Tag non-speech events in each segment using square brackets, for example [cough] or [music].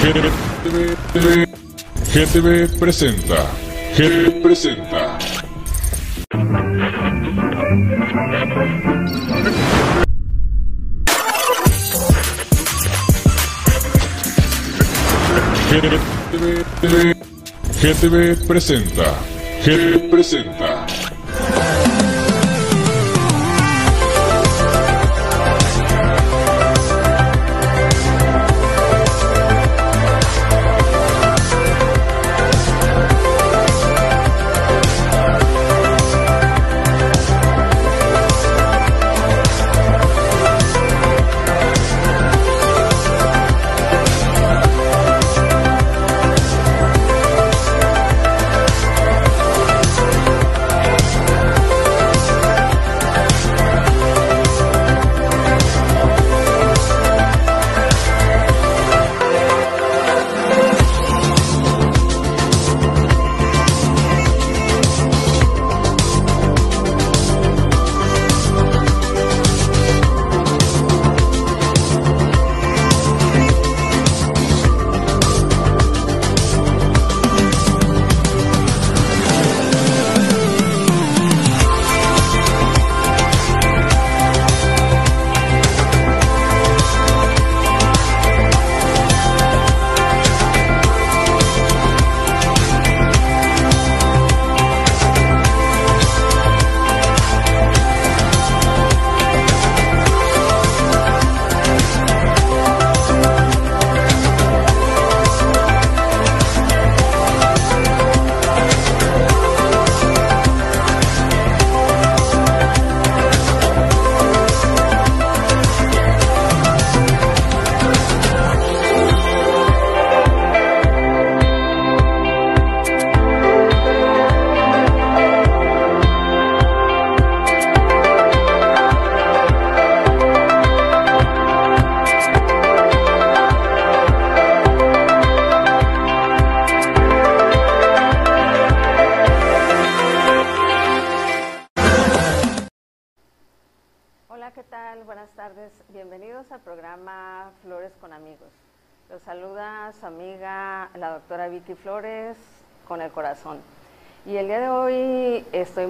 GTV, GTV presenta. GTV presenta. GTV, GTV presenta. GTV presenta.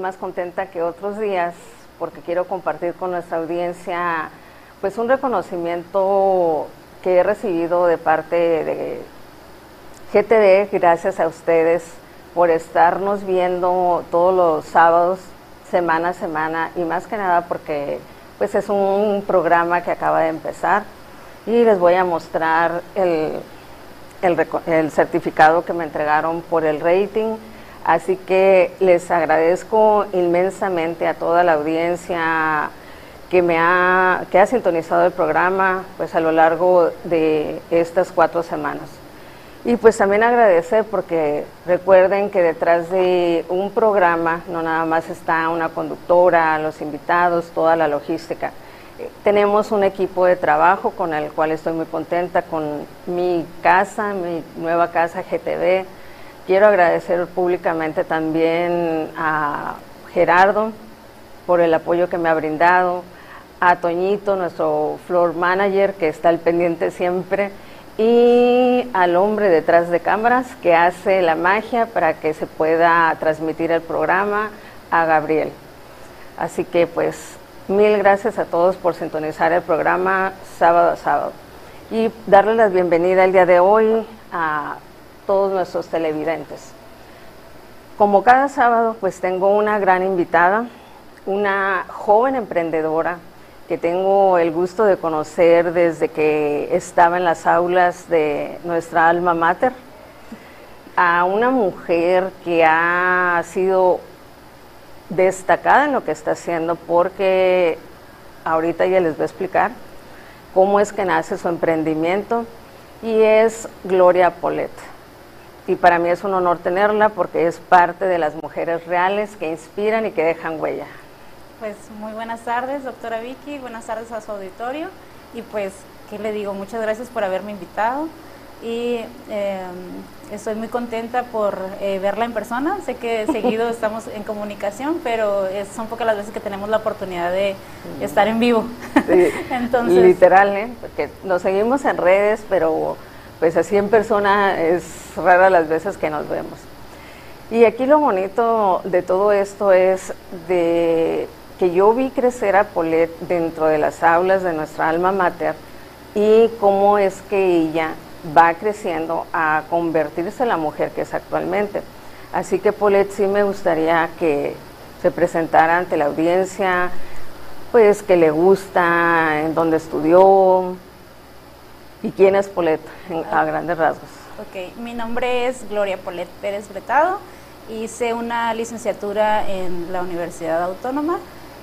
Más contenta que otros días porque quiero compartir con nuestra audiencia pues un reconocimiento que he recibido de parte de GTD, gracias a ustedes por estarnos viendo todos los sábados, semana a semana, y más que nada porque pues es un programa que acaba de empezar y les voy a mostrar el, el, el, certificado que me entregaron por el rating. Así que les agradezco inmensamente a toda la audiencia que me ha, que ha sintonizado el programa pues a lo largo de estas cuatro semanas. Y pues también agradecer porque recuerden que detrás de un programa no nada más está una conductora, los invitados, toda la logística. Tenemos un equipo de trabajo con el cual estoy muy contenta, con mi casa, mi nueva casa GTV. Quiero agradecer públicamente también a Gerardo por el apoyo que me ha brindado, a Toñito, nuestro floor manager, que está al pendiente siempre y al hombre detrás de cámaras que hace la magia para que se pueda transmitir el programa a Gabriel. Así que pues mil gracias a todos por sintonizar el programa sábado a sábado y darles la bienvenida el día de hoy a todos nuestros televidentes. Como cada sábado pues tengo una gran invitada, una joven emprendedora que tengo el gusto de conocer desde que estaba en las aulas de nuestra alma mater, a una mujer que ha sido destacada en lo que está haciendo porque ahorita ya les voy a explicar cómo es que nace su emprendimiento y es Gloria Polet. Y para mí es un honor tenerla porque es parte de las mujeres reales que inspiran y que dejan huella. Pues muy buenas tardes, doctora Vicky, buenas tardes a su auditorio y pues, ¿qué le digo? Muchas gracias por haberme invitado. y eh, estoy muy contenta por eh, verla en persona. Sé que [laughs] seguido estamos en comunicación, pero es, son pocas las veces que tenemos la oportunidad de estar en vivo. [laughs] Entonces, literal, ¿eh? porque nos seguimos en redes, pero pues así en persona es rara las veces que nos vemos. Y aquí lo bonito de todo esto es de que yo vi crecer a Polet dentro de las aulas de nuestra alma mater y cómo es que ella va creciendo a convertirse en la mujer que es actualmente. Así que Polet sí me gustaría que se presentara ante la audiencia, pues que le gusta, en dónde estudió y quién es Polet a grandes rasgos. Ok, mi nombre es Gloria Polet Pérez Bretado, hice una licenciatura en la Universidad Autónoma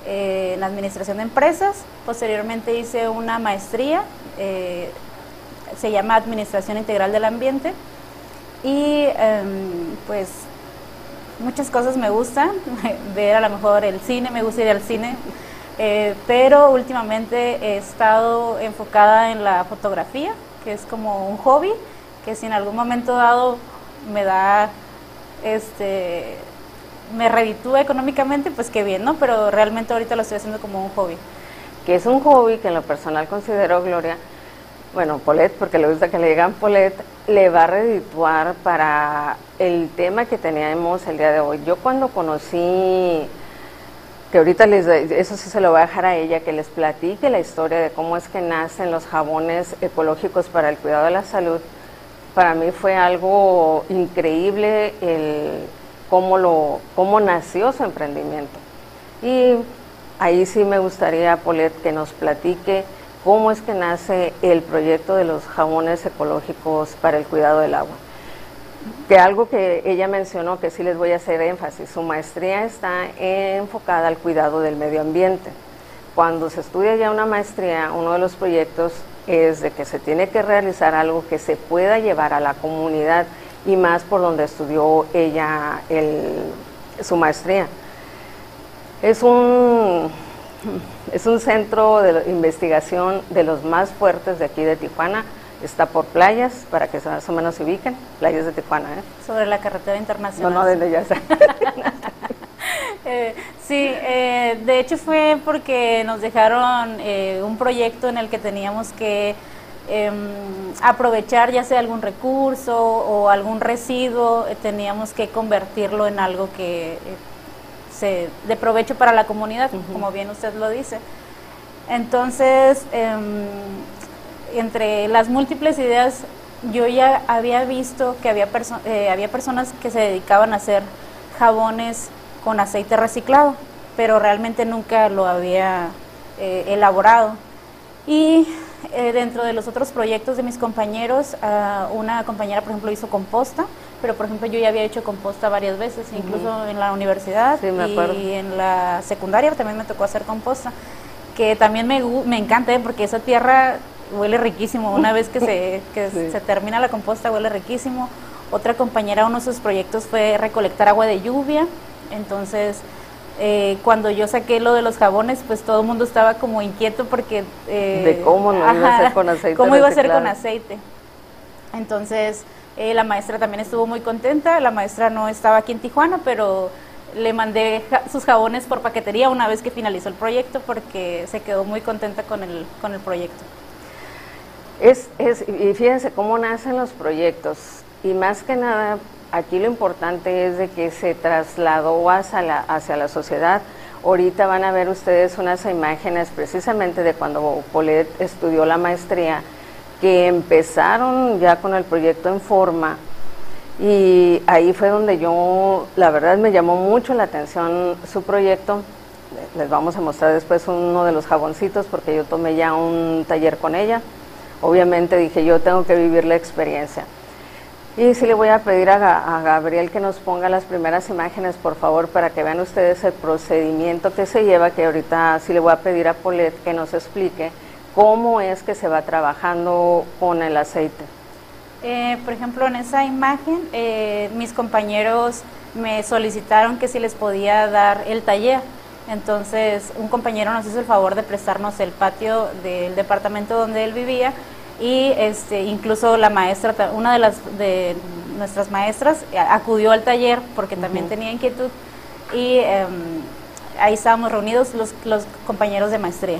eh, en Administración de Empresas, posteriormente hice una maestría eh, se llama Administración Integral del Ambiente. Y em, pues muchas cosas me gustan, [laughs] ver a lo mejor el cine, me gusta ir al cine, eh, pero últimamente he estado enfocada en la fotografía, que es como un hobby, que si en algún momento dado me da, este, me reditúa económicamente, pues qué bien, ¿no? Pero realmente ahorita lo estoy haciendo como un hobby. Que es un hobby que en lo personal considero, Gloria, bueno, Polet, porque le gusta que le digan Polet, le va a redituar para el tema que teníamos el día de hoy. Yo cuando conocí, que ahorita les, eso sí se lo voy a dejar a ella, que les platique la historia de cómo es que nacen los jabones ecológicos para el cuidado de la salud, para mí fue algo increíble el cómo, lo, cómo nació su emprendimiento. Y ahí sí me gustaría, Polet, que nos platique cómo es que nace el proyecto de los jabones ecológicos para el cuidado del agua. Que algo que ella mencionó, que sí les voy a hacer énfasis, su maestría está enfocada al cuidado del medio ambiente. Cuando se estudia ya una maestría, uno de los proyectos es de que se tiene que realizar algo que se pueda llevar a la comunidad y más por donde estudió ella su maestría. Es un es un centro de investigación de los más fuertes de aquí de Tijuana. Está por playas, para que más o menos se ubiquen, playas de Tijuana. ¿eh? Sobre la carretera internacional. No, no, desde ya está. [laughs] eh, sí, eh, de hecho fue porque nos dejaron eh, un proyecto en el que teníamos que em, aprovechar ya sea algún recurso o algún residuo, eh, teníamos que convertirlo en algo que de provecho para la comunidad, como bien usted lo dice. Entonces, em, entre las múltiples ideas, yo ya había visto que había, eh, había personas que se dedicaban a hacer jabones con aceite reciclado, pero realmente nunca lo había eh, elaborado. Y eh, dentro de los otros proyectos de mis compañeros, ah, una compañera, por ejemplo, hizo composta, pero por ejemplo yo ya había hecho composta varias veces, incluso en la universidad y en la secundaria también me tocó hacer composta, que también me, me encanta ¿eh? porque esa tierra huele riquísimo, una vez que, se, que [laughs] se termina la composta huele riquísimo. Otra compañera, uno de sus proyectos fue recolectar agua de lluvia, entonces eh, cuando yo saqué lo de los jabones, pues todo el mundo estaba como inquieto porque... Eh, de cómo no iba a ser con aceite. ¿Cómo iba a ser con aceite? Entonces, eh, la maestra también estuvo muy contenta. La maestra no estaba aquí en Tijuana, pero le mandé sus jabones por paquetería una vez que finalizó el proyecto porque se quedó muy contenta con el, con el proyecto. Es, es, y fíjense cómo nacen los proyectos. Y más que nada, aquí lo importante es de que se trasladó hacia la, hacia la sociedad. Ahorita van a ver ustedes unas imágenes precisamente de cuando Polet estudió la maestría que empezaron ya con el proyecto en forma y ahí fue donde yo, la verdad me llamó mucho la atención su proyecto. Les vamos a mostrar después uno de los jaboncitos porque yo tomé ya un taller con ella. Obviamente dije yo tengo que vivir la experiencia. Y sí le voy a pedir a, a, Gabriel que nos ponga las primeras imágenes, por favor, para que vean ustedes el procedimiento que se lleva, que ahorita sí le voy a pedir a Polet que nos explique cómo es que se va trabajando con el aceite. Eh, por ejemplo, en esa imagen, eh, mis compañeros me solicitaron que si les podía dar el taller. Entonces, un compañero nos hizo el favor de prestarnos el patio del departamento donde él vivía y este incluso la maestra una de las de nuestras maestras acudió al taller porque también tenía inquietud y em, ahí estábamos reunidos los, los compañeros de maestría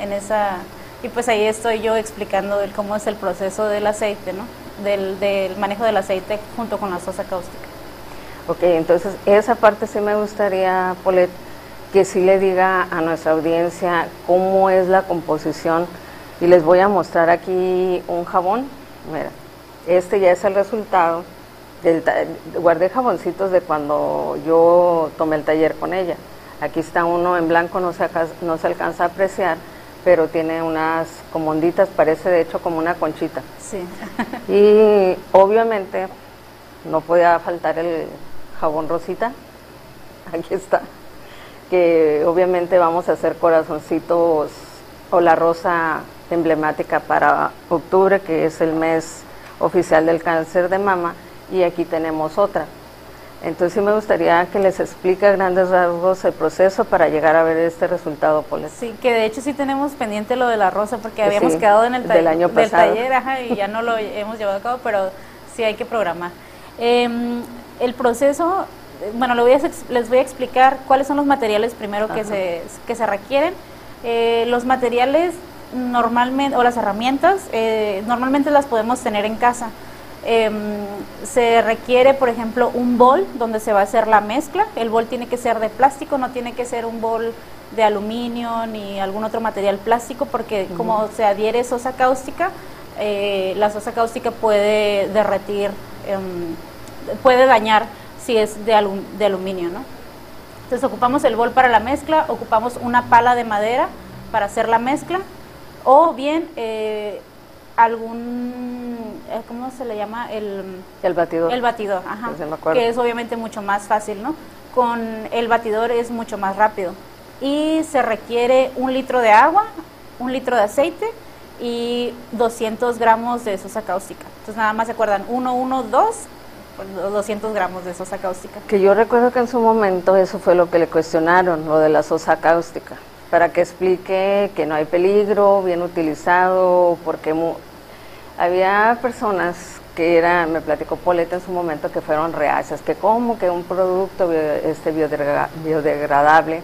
en esa y pues ahí estoy yo explicando el, cómo es el proceso del aceite, ¿no? Del, del manejo del aceite junto con la sosa cáustica. Ok, entonces esa parte sí me gustaría, Polet, que sí le diga a nuestra audiencia cómo es la composición y les voy a mostrar aquí un jabón. Mira, este ya es el resultado. Del guardé jaboncitos de cuando yo tomé el taller con ella. Aquí está uno en blanco, no se, no se alcanza a apreciar, pero tiene unas como onditas, parece de hecho como una conchita. Sí. [laughs] y obviamente no podía faltar el jabón rosita. Aquí está. Que obviamente vamos a hacer corazoncitos o la rosa emblemática para octubre, que es el mes oficial del cáncer de mama, y aquí tenemos otra. Entonces sí me gustaría que les explique a grandes rasgos el proceso para llegar a ver este resultado, Paula. Sí, que de hecho sí tenemos pendiente lo de la rosa porque habíamos quedado en el del año pasado. taller y ya no lo hemos llevado a cabo, pero sí hay que programar. Em, el proceso, bueno, voy les voy a explicar cuáles son los materiales primero que se, que se requieren. Eh, los materiales normalmente, o las herramientas, eh, normalmente las podemos tener en casa. Em, se requiere, por ejemplo, un bol donde se va a hacer la mezcla. El bol tiene que ser de plástico, no tiene que ser un bol de aluminio ni algún otro material plástico, porque como se adhiere sosa cáustica, eh, la sosa cáustica puede derretir, em, puede dañar si es de, de aluminio, ¿no? Entonces ocupamos el bol para la mezcla, ocupamos una pala de madera para hacer la mezcla, o bien eh, algún, eh, ¿cómo se le llama? El, el batidor. El batidor, ajá. que es obviamente mucho más fácil, ¿no? Con el batidor es mucho más rápido. Y se requiere un litro de agua, un litro de aceite y 200 gramos de sosa cáustica. Entonces nada más se acuerdan, 1, 1, 2, 200 gramos de sosa cáustica. Que yo recuerdo que en su momento eso fue lo que le cuestionaron, lo de la sosa cáustica para que explique que no hay peligro, bien utilizado, porque había personas que era, me platicó Poleta en su momento, que fueron reacias, que como que un producto este biodegradable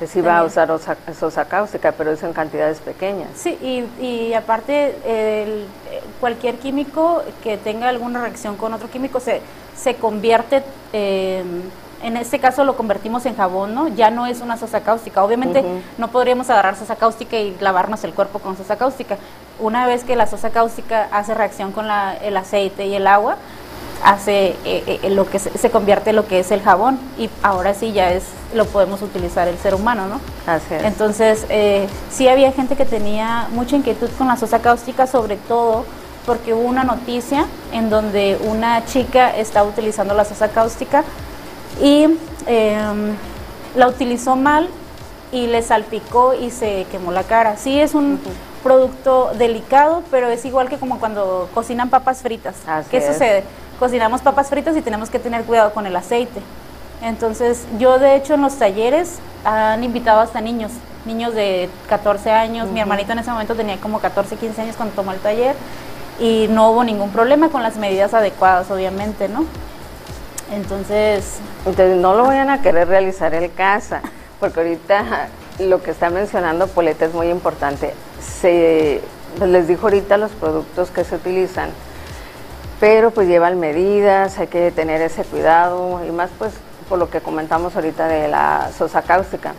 les iba a usar sosa cáustica, pero es en cantidades pequeñas. Sí, y, y aparte cualquier químico que tenga alguna reacción con otro químico se, se convierte en en este caso lo convertimos en jabón, ¿no? Ya no es una sosa cáustica. Obviamente no podríamos agarrar sosa cáustica y lavarnos el cuerpo con sosa cáustica. Una vez que la sosa cáustica hace reacción con el aceite y el agua, hace eh, eh, lo que se, convierte en lo que es el jabón y ahora sí ya es lo podemos utilizar el ser humano, ¿no? Así es. Entonces eh, sí había gente que tenía mucha inquietud con la sosa cáustica, sobre todo porque hubo una noticia en donde una chica está utilizando la sosa cáustica y em, la utilizó mal y le salpicó y se quemó la cara. Sí es un producto delicado, pero es igual que como cuando cocinan papas fritas. ¿Qué sucede? Cocinamos papas fritas y tenemos que tener cuidado con el aceite. Entonces, yo de hecho en los talleres han invitado hasta niños, niños de 14 años. Mi hermanito en ese momento tenía como 14, 15 años cuando tomó el taller y no hubo ningún problema con las medidas adecuadas, obviamente, ¿no? Entonces... Entonces no lo vayan a querer realizar en casa, porque ahorita lo que está mencionando Poleta es muy importante. Se, pues, les dijo ahorita los productos que se utilizan, pero pues llevan medidas, hay que tener ese cuidado y más pues por lo que comentamos ahorita de la sosa cáustica.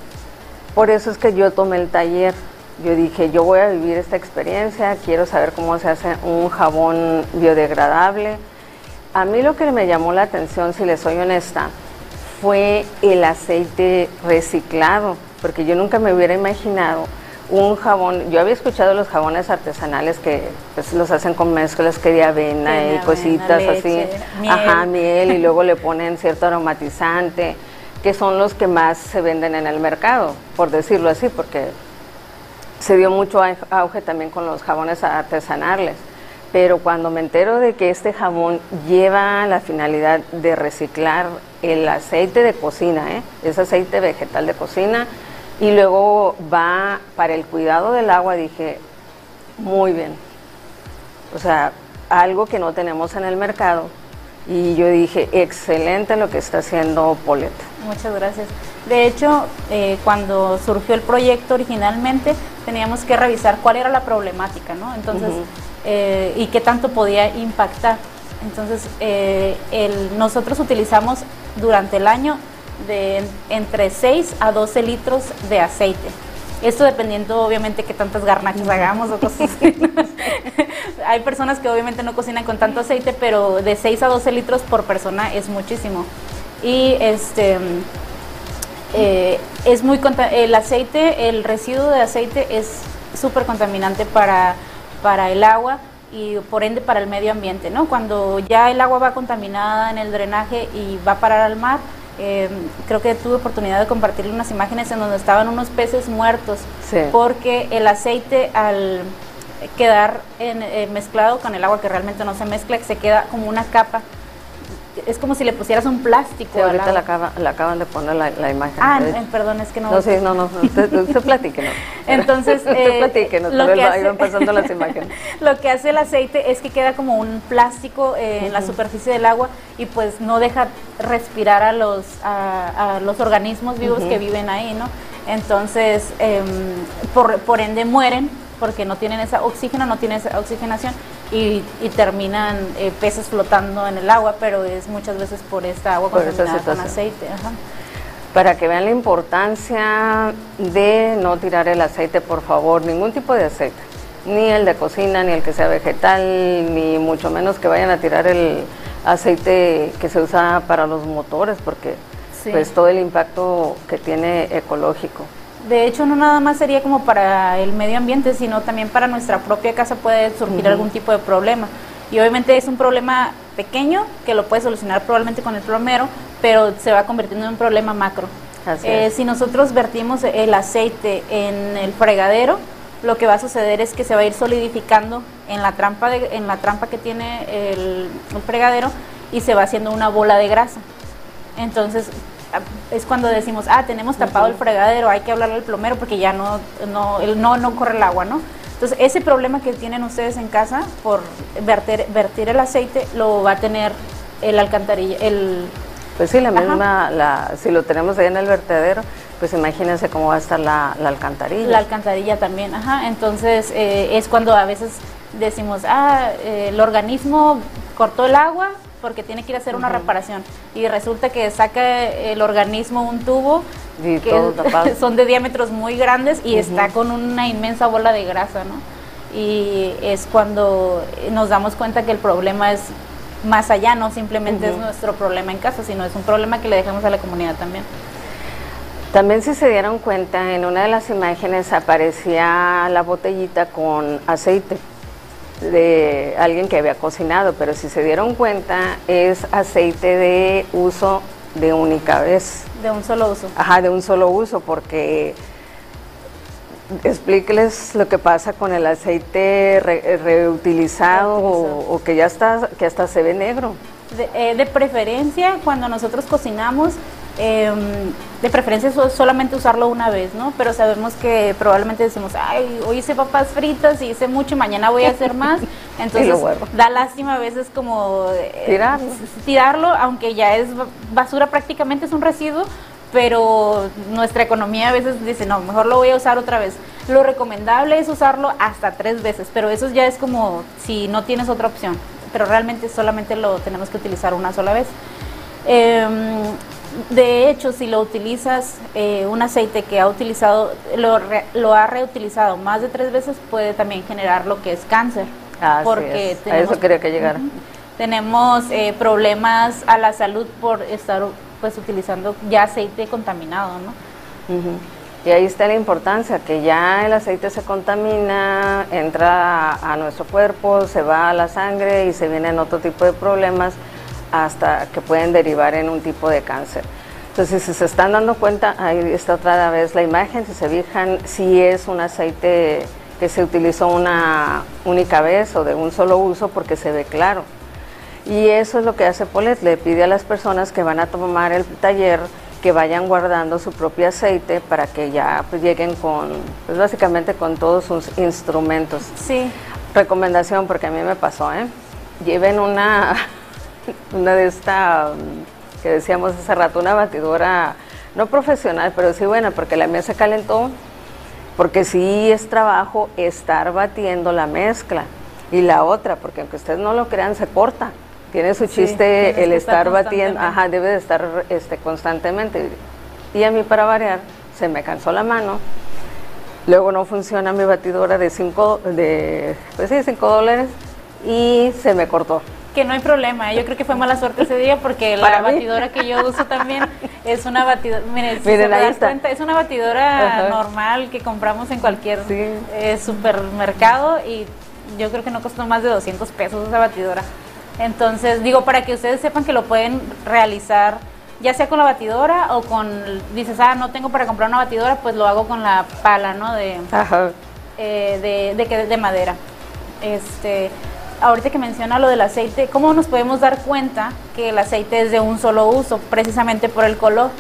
Por eso es que yo tomé el taller. Yo dije, yo voy a vivir esta experiencia, quiero saber cómo se hace un jabón biodegradable, a mí lo que me llamó la atención, si les soy honesta, fue el aceite reciclado, porque yo nunca me hubiera imaginado un jabón, yo había escuchado los jabones artesanales que pues, los hacen con mezclas que de avena y cositas así, ajá, miel. y luego le [laughs] ponen cierto aromatizante, que son los que más se venden en el mercado, por decirlo así, porque se dio mucho auge también con los jabones artesanales. Pero cuando me entero de que este jabón lleva la finalidad de reciclar el aceite de cocina, ¿eh? es aceite vegetal de cocina, y luego va para el cuidado del agua, dije, muy bien. O sea, algo que no tenemos en el mercado. Y yo dije, excelente lo que está haciendo Polet. Muchas gracias. De hecho, eh, cuando surgió el proyecto originalmente, teníamos que revisar cuál era la problemática, ¿no? Entonces, eh, y qué tanto podía impactar. Entonces, eh, el, nosotros utilizamos durante el año de entre 6 a 12 litros de aceite. Esto dependiendo obviamente que tantas garnachas hagamos o cosas. [laughs] Hay personas que obviamente no cocinan con tanto aceite, pero de 6 a 12 litros por persona es muchísimo. Y este eh, es muy el aceite, el residuo de aceite es súper contaminante para, para el agua y por ende para el medio ambiente, ¿no? Cuando ya el agua va contaminada en el drenaje y va a parar al mar, eh, creo que tuve oportunidad de compartirle unas imágenes en donde estaban unos peces muertos, porque el aceite al quedar en, eh, mezclado con el agua que realmente no se mezcla, se queda como una capa es como si le pusieras un plástico. ahorita la, acaban de poner la, imagen. Ah, perdón, es que no. No, sí, no, no, usted, usted [laughs] platique, ¿no? Entonces, [laughs] eh, lo que hace, pasando las [laughs] imágenes. lo que hace el aceite es que queda como un plástico eh, en la superficie del agua y pues no deja respirar a los, a, los organismos vivos que viven ahí, ¿no? Entonces, em, por, por ende mueren porque no tienen esa oxígeno, no tienen esa oxigenación y, terminan eh, peces flotando en el agua, pero es muchas veces por esta agua contaminada con aceite. Para que vean la importancia de no tirar el aceite, por favor, ningún tipo de aceite, ni el de cocina, ni el que sea vegetal, ni mucho menos que vayan a tirar el aceite que se usa para los motores, porque pues todo el impacto que tiene ecológico. De hecho, no nada más sería como para el medio ambiente, sino también para nuestra propia casa puede surgir algún tipo de problema. Y obviamente es un problema pequeño que lo puede solucionar probablemente con el plomero, pero se va convirtiendo en un problema macro. Eh, si nosotros vertimos el aceite en el fregadero, lo que va a suceder es que se va a ir solidificando en la trampa, de, en la trampa que tiene el, el fregadero y se va haciendo una bola de grasa. Entonces, es cuando decimos, ah, tenemos tapado el fregadero, hay que hablarle al plomero porque ya no, no, no, no corre el agua, ¿no? Entonces, ese problema que tienen ustedes en casa por verter, vertir el aceite, lo va a tener el alcantarilla, el... Pues sí, la misma, la, si lo tenemos ahí en el vertedero, pues imagínense cómo va a estar la, alcantarilla. La alcantarilla también, ajá. Entonces, eh, es cuando a veces decimos, ah, eh, el organismo cortó el agua, porque tiene que ir a hacer una reparación. Y resulta que saca el organismo un tubo que [laughs] son de diámetros muy grandes y está con una inmensa bola de grasa, ¿no? Y es cuando nos damos cuenta que el problema es más allá, no simplemente es nuestro problema en casa, sino es un problema que le dejamos a la comunidad también. También si se dieron cuenta, en una de las imágenes aparecía la botellita con aceite de alguien que había cocinado, pero si se dieron cuenta es aceite de uso de única vez. De un solo uso. Ajá, de un solo uso, porque explíqueles lo que pasa con el aceite reutilizado o, que ya está, que hasta se ve negro. De, eh, de preferencia, cuando nosotros cocinamos, Em, de preferencia solamente usarlo una vez, ¿no? Pero sabemos que probablemente decimos, ay, hoy hice papas fritas y hice mucho, mañana voy a hacer más. [laughs] Entonces da lástima a veces como eh, tirarlo. aunque ya es basura prácticamente, es un residuo, pero nuestra economía a veces dice, no, mejor lo voy a usar otra vez. Lo recomendable es usarlo hasta tres veces, pero eso ya es como si no tienes otra opción, pero realmente solamente lo tenemos que utilizar una sola vez. Eh, de hecho, si lo utilizas, eh, un aceite que ha utilizado, lo, lo, ha reutilizado más de tres veces, puede también generar lo que es cáncer. porque a eso quería que llegara. tenemos eh, problemas a la salud por estar pues utilizando ya aceite contaminado, ¿no? Y ahí está la importancia, que ya el aceite se contamina, entra a nuestro cuerpo, se va a la sangre y se vienen otro tipo de problemas hasta que pueden derivar en un tipo de cáncer. Entonces, si se están dando cuenta, ahí está otra vez la imagen, si se fijan, si es un aceite que se utilizó una única vez o de un solo uso porque se ve claro. Y eso es lo que hace Polet, le pide a las personas que van a tomar el taller que vayan guardando su propio aceite para que ya pues, lleguen con, pues básicamente con todos sus instrumentos. Sí. recomendación, porque a mí me pasó, ¿eh? Lleven una, [laughs] una de esta, que decíamos hace rato, una batidora, no profesional, pero sí buena, porque la mía se calentó, porque sí es trabajo estar batiendo la mezcla. Y la otra, porque aunque ustedes no lo crean, se corta. Tiene su Sí, chiste tienes el estar estar batiendo, ajá, debe de estar este, constantemente. Y a mí para variar, se me cansó la mano. Luego no funciona mi batidora de 5 de, pues sí, cinco dólares y se me cortó. Que no hay problema, ¿eh? yo creo que fue mala suerte ese día porque la mí. batidora que yo uso también es una batidora, miren, si Miren, se ahí está. cuenta, es una batidora Ajá. normal que compramos en cualquier Sí. eh, supermercado y yo creo que no costó más de 200 pesos esa batidora. Entonces, digo, para que ustedes sepan que lo pueden realizar ya sea con la batidora o con, dices, ah, no tengo para comprar una batidora, pues lo hago con la pala, ¿no? De, Ajá. eh, de, de, de madera. Este, ahorita que menciona lo del aceite, ¿cómo nos podemos dar cuenta que el aceite es de un solo uso? Precisamente por el color.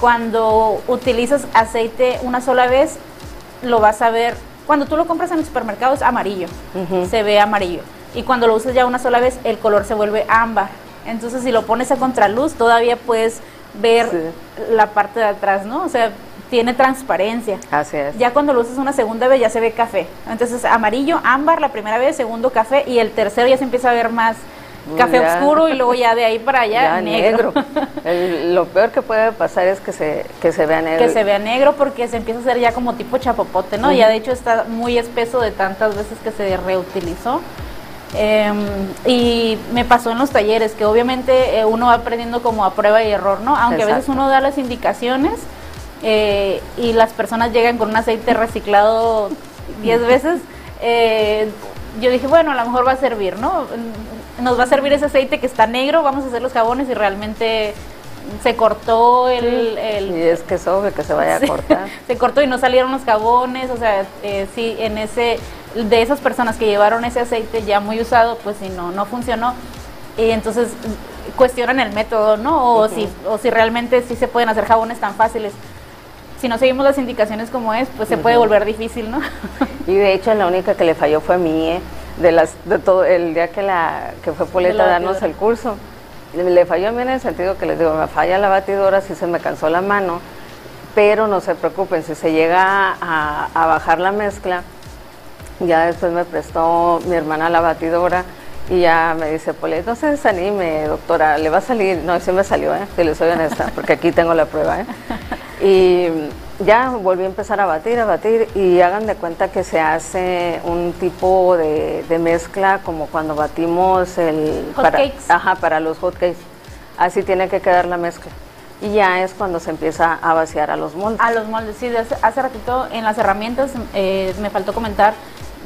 Cuando utilizas aceite una sola vez, lo vas a ver. Cuando tú lo compras en el supermercado es amarillo, se ve amarillo. Y cuando lo usas ya una sola vez, el color se vuelve ámbar. Entonces, si lo pones a contraluz, todavía puedes ver Sí. la parte de atrás, ¿no? O sea, tiene transparencia. Así es. Ya cuando lo usas una segunda vez ya se ve café. Entonces amarillo, ámbar la primera vez, segundo café y el tercero ya se empieza a ver más café ya. oscuro y luego ya de ahí para allá Ya negro. El- lo peor que puede pasar es que se, que se vea negro. que se vea negro porque se empieza a hacer ya como tipo chapopote, ¿no? Ujú. Ya de hecho está muy espeso de tantas veces que se reutilizó. Em, y me pasó en los talleres que obviamente eh, uno va aprendiendo como a prueba y error, ¿no? Aunque a veces uno da las indicaciones eh, y las personas llegan con un aceite reciclado 10 veces, eh, yo dije, bueno, a lo mejor va a servir, ¿no? Nos va a servir ese aceite que está negro, vamos a hacer los jabones y realmente se cortó el, el- Y es que es obvio que se vaya a [laughs] cortar. se cortó y no salieron los jabones, o sea, eh, sí, en ese, de esas personas que llevaron ese aceite ya muy usado, pues si no, no funcionó. Y entonces cuestionan el método, ¿no? O, si, o si realmente sí se pueden hacer jabones tan fáciles. Si no seguimos las indicaciones como es, pues se puede Ujú. volver difícil, ¿no? Y de hecho la única que le falló fue a mí, ¿eh? de las de todo el día que la que fue Poleta a darnos batidora. el curso. Le falló a mí en el sentido que les digo, me falla la batidora, sí se me cansó la mano, pero no se preocupen, si se llega a, a bajar la mezcla, ya después me prestó mi hermana la batidora y ya me dice, Polet, no se desanime, doctora, le va a salir. No, sí me salió, ¿eh? que le soy honesta, porque aquí tengo la prueba. ¿eh? Y ya volví a empezar a batir, a batir, y hagan de cuenta que se hace un tipo de, de mezcla como cuando batimos el... Hot para, cakes. Ajá, para los hot cakes. Así tiene que quedar la mezcla. Y ya es cuando se empieza a vaciar a los moldes. A los moldes, sí, hace, hace ratito en las herramientas eh, me faltó comentar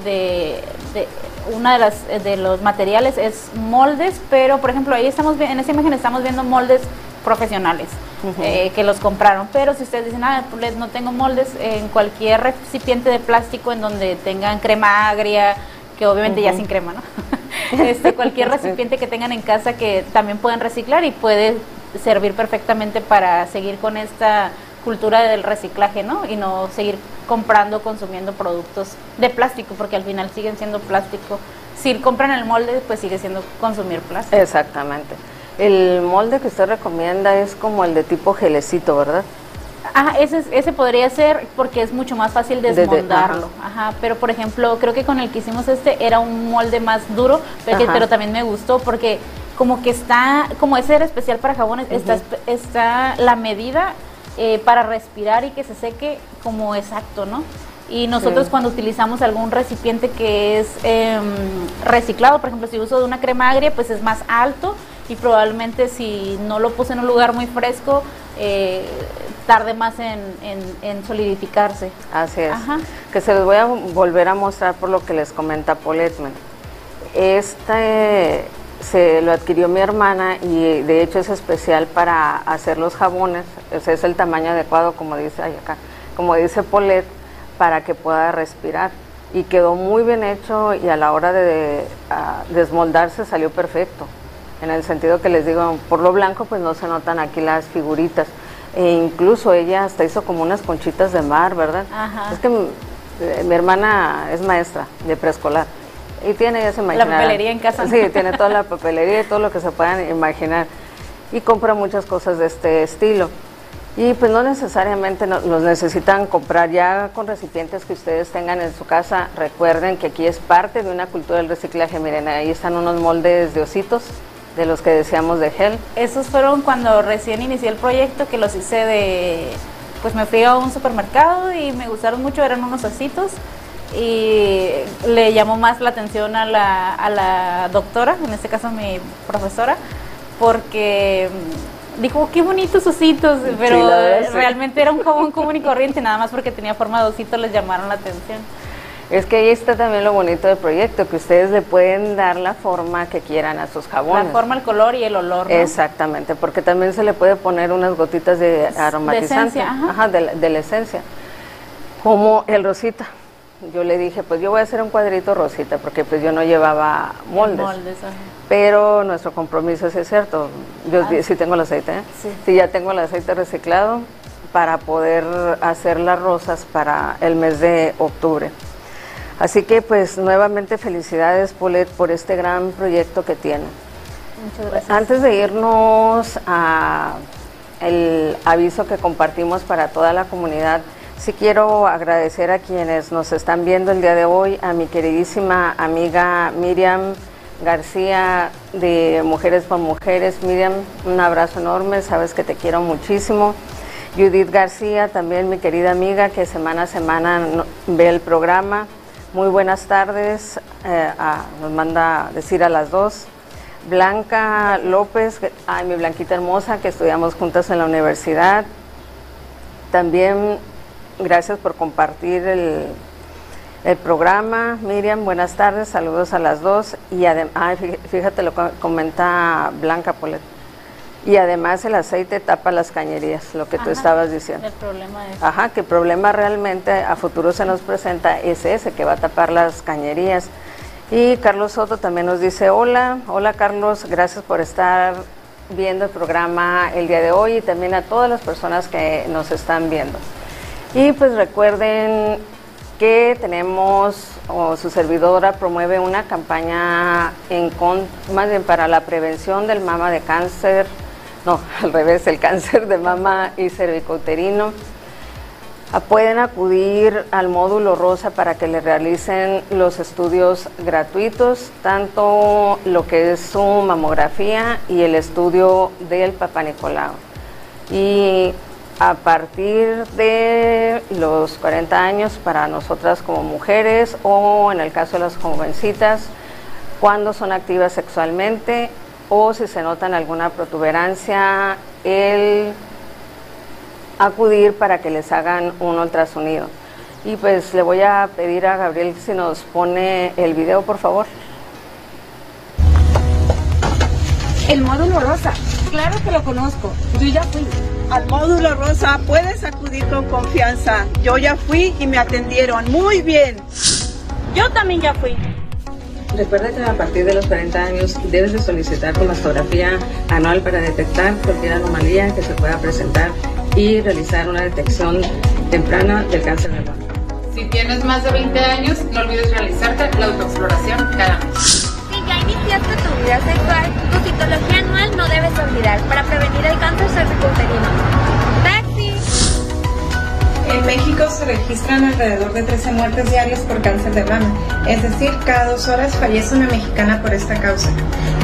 de, de una de las de los materiales es moldes, pero por ejemplo ahí estamos en esa imagen estamos viendo moldes profesionales eh, que los compraron, pero si ustedes dicen, ah, pues, no tengo moldes, en cualquier recipiente de plástico en donde tengan crema agria, que obviamente ya sin crema, ¿no? [laughs] este, cualquier recipiente que tengan en casa que también pueden reciclar y puede servir perfectamente para seguir con esta cultura del reciclaje, ¿no? Y no seguir comprando, consumiendo productos de plástico, porque al final siguen siendo plástico. Si compran el molde, pues sigue siendo consumir plástico. Exactamente. El molde que usted recomienda es como el de tipo gelecito, ¿verdad? Ah, ese, es- ese podría ser porque es mucho más fácil De- de- desmoldarlo. ajá. Pero por ejemplo, creo que con el que hicimos este era un molde más duro, pero, que- Ajá. pero también me gustó porque como que está, como ese era especial para jabones, está, está la medida eh, para respirar y que se seque como exacto, ¿no? Y nosotros Sí. cuando utilizamos algún recipiente que es em, reciclado, por ejemplo, si uso de una crema agria, pues es más alto y probablemente si no lo puse en un lugar muy fresco, eh, tarde más en, en- en solidificarse. Así es. Ajá. Que se los voy a volver a mostrar por lo que les comenta Poletman. Este se lo adquirió mi hermana y de hecho es especial para hacer los jabones. Ese es el tamaño adecuado, como dice acá, como dice Polet, para que pueda respirar. Y quedó muy bien hecho y a la hora de ah, desmoldarse salió perfecto. En el sentido que les digo, por lo blanco pues no se notan aquí las figuritas. E incluso ella hasta hizo como unas conchitas de mar, ¿verdad? Ajá. Es que mi, eh, mi hermana es maestra de preescolar Y tiene, ya se La papelería en casa. Sí, tiene toda la papelería y todo lo que se puedan imaginar. Y compra muchas cosas de este estilo. Y pues no necesariamente no- los necesitan comprar ya con recipientes que ustedes tengan en su casa. Recuerden que aquí es parte de una cultura del reciclaje. Miren, ahí están unos moldes de ositos, de los que decíamos de gel. Esos fueron cuando recién inicié el proyecto, que los hice de, pues me fui a un supermercado y me gustaron mucho, eran unos ositos y le llamó más la atención a la, a la doctora, en este caso mi profesora, porque dijo, qué bonitos ositos, pero sí. realmente era un jabón común y corriente, nada más porque tenía forma de osito les llamaron la atención. Es que ahí está también lo bonito del proyecto, que ustedes le pueden dar la forma que quieran a sus jabones. La forma, el color y el olor. ¿no? Exactamente, porque también se le puede poner unas gotitas de aromatizante, esencia, ajá. de, la, de la esencia, como el rosita. Yo le dije, pues yo voy a hacer un cuadrito rosita, porque pues yo no llevaba moldes. Pero nuestro compromiso es cierto. Yo Ah. sí tengo el aceite, ¿eh? Sí. ya tengo el aceite reciclado para poder hacer las rosas para el mes de octubre. Así que pues nuevamente felicidades Polet por este gran proyecto que tienen. Muchas gracias. Antes de irnos a el aviso que compartimos para toda la comunidad, sí quiero agradecer a quienes nos están viendo el día de hoy, a mi queridísima amiga Miriam García de Mujeres por Mujeres. Miriam, un abrazo enorme, sabes que te quiero muchísimo. Judith García, también mi querida amiga que semana a semana ve el programa. Muy buenas tardes, eh, a- nos manda decir a las dos. Blanca López, ay, mi Blanquita hermosa, que estudiamos juntas en la universidad. También gracias por compartir el, el programa. Miriam, buenas tardes, saludos a las dos. Y además, fíjate lo que comenta Blanca Polet. Y además el aceite tapa las cañerías, lo que tú estabas diciendo. El problema es... Ajá, que el problema realmente a futuro se nos presenta es ese, que va a tapar las cañerías. Y Carlos Soto también nos dice, hola, hola Carlos, gracias por estar viendo el programa el día de hoy y también a todas las personas que nos están viendo. Y pues recuerden que tenemos, o su servidora promueve una campaña en con, más bien para la prevención del mama de cáncer, no, [laughs] al revés, el cáncer de mama y cervicouterino. Pueden acudir al módulo rosa para que le realicen los estudios gratuitos, tanto lo que es su mamografía y el estudio del Papa Nicolau. Y a partir de los 40 años para nosotras como mujeres o en el caso de las jovencitas, cuando son activas sexualmente o si se notan alguna protuberancia, el acudir para que les hagan un ultrasonido. Y pues le voy a pedir a Gabriel si nos pone el video, por favor. El módulo rosa, claro que lo conozco, yo ya fui. Al módulo rosa puedes acudir con confianza. Yo ya fui y me atendieron muy bien. Yo también ya fui. Recuerda que a partir de los 40 años debes de solicitar tu mastografía anual para detectar cualquier anomalía que se pueda presentar y realizar una detección temprana del cáncer de mama. Si tienes más de 20 años, no olvides realizarte la autoexploración cada mes. Iniciaste tu vida sexual, tu citología anual no debes olvidar para prevenir el cáncer cervicouterino. ¡Taxi! En México se registran alrededor de 13 muertes diarias por cáncer de mama, es decir, cada dos horas fallece una mexicana por esta causa.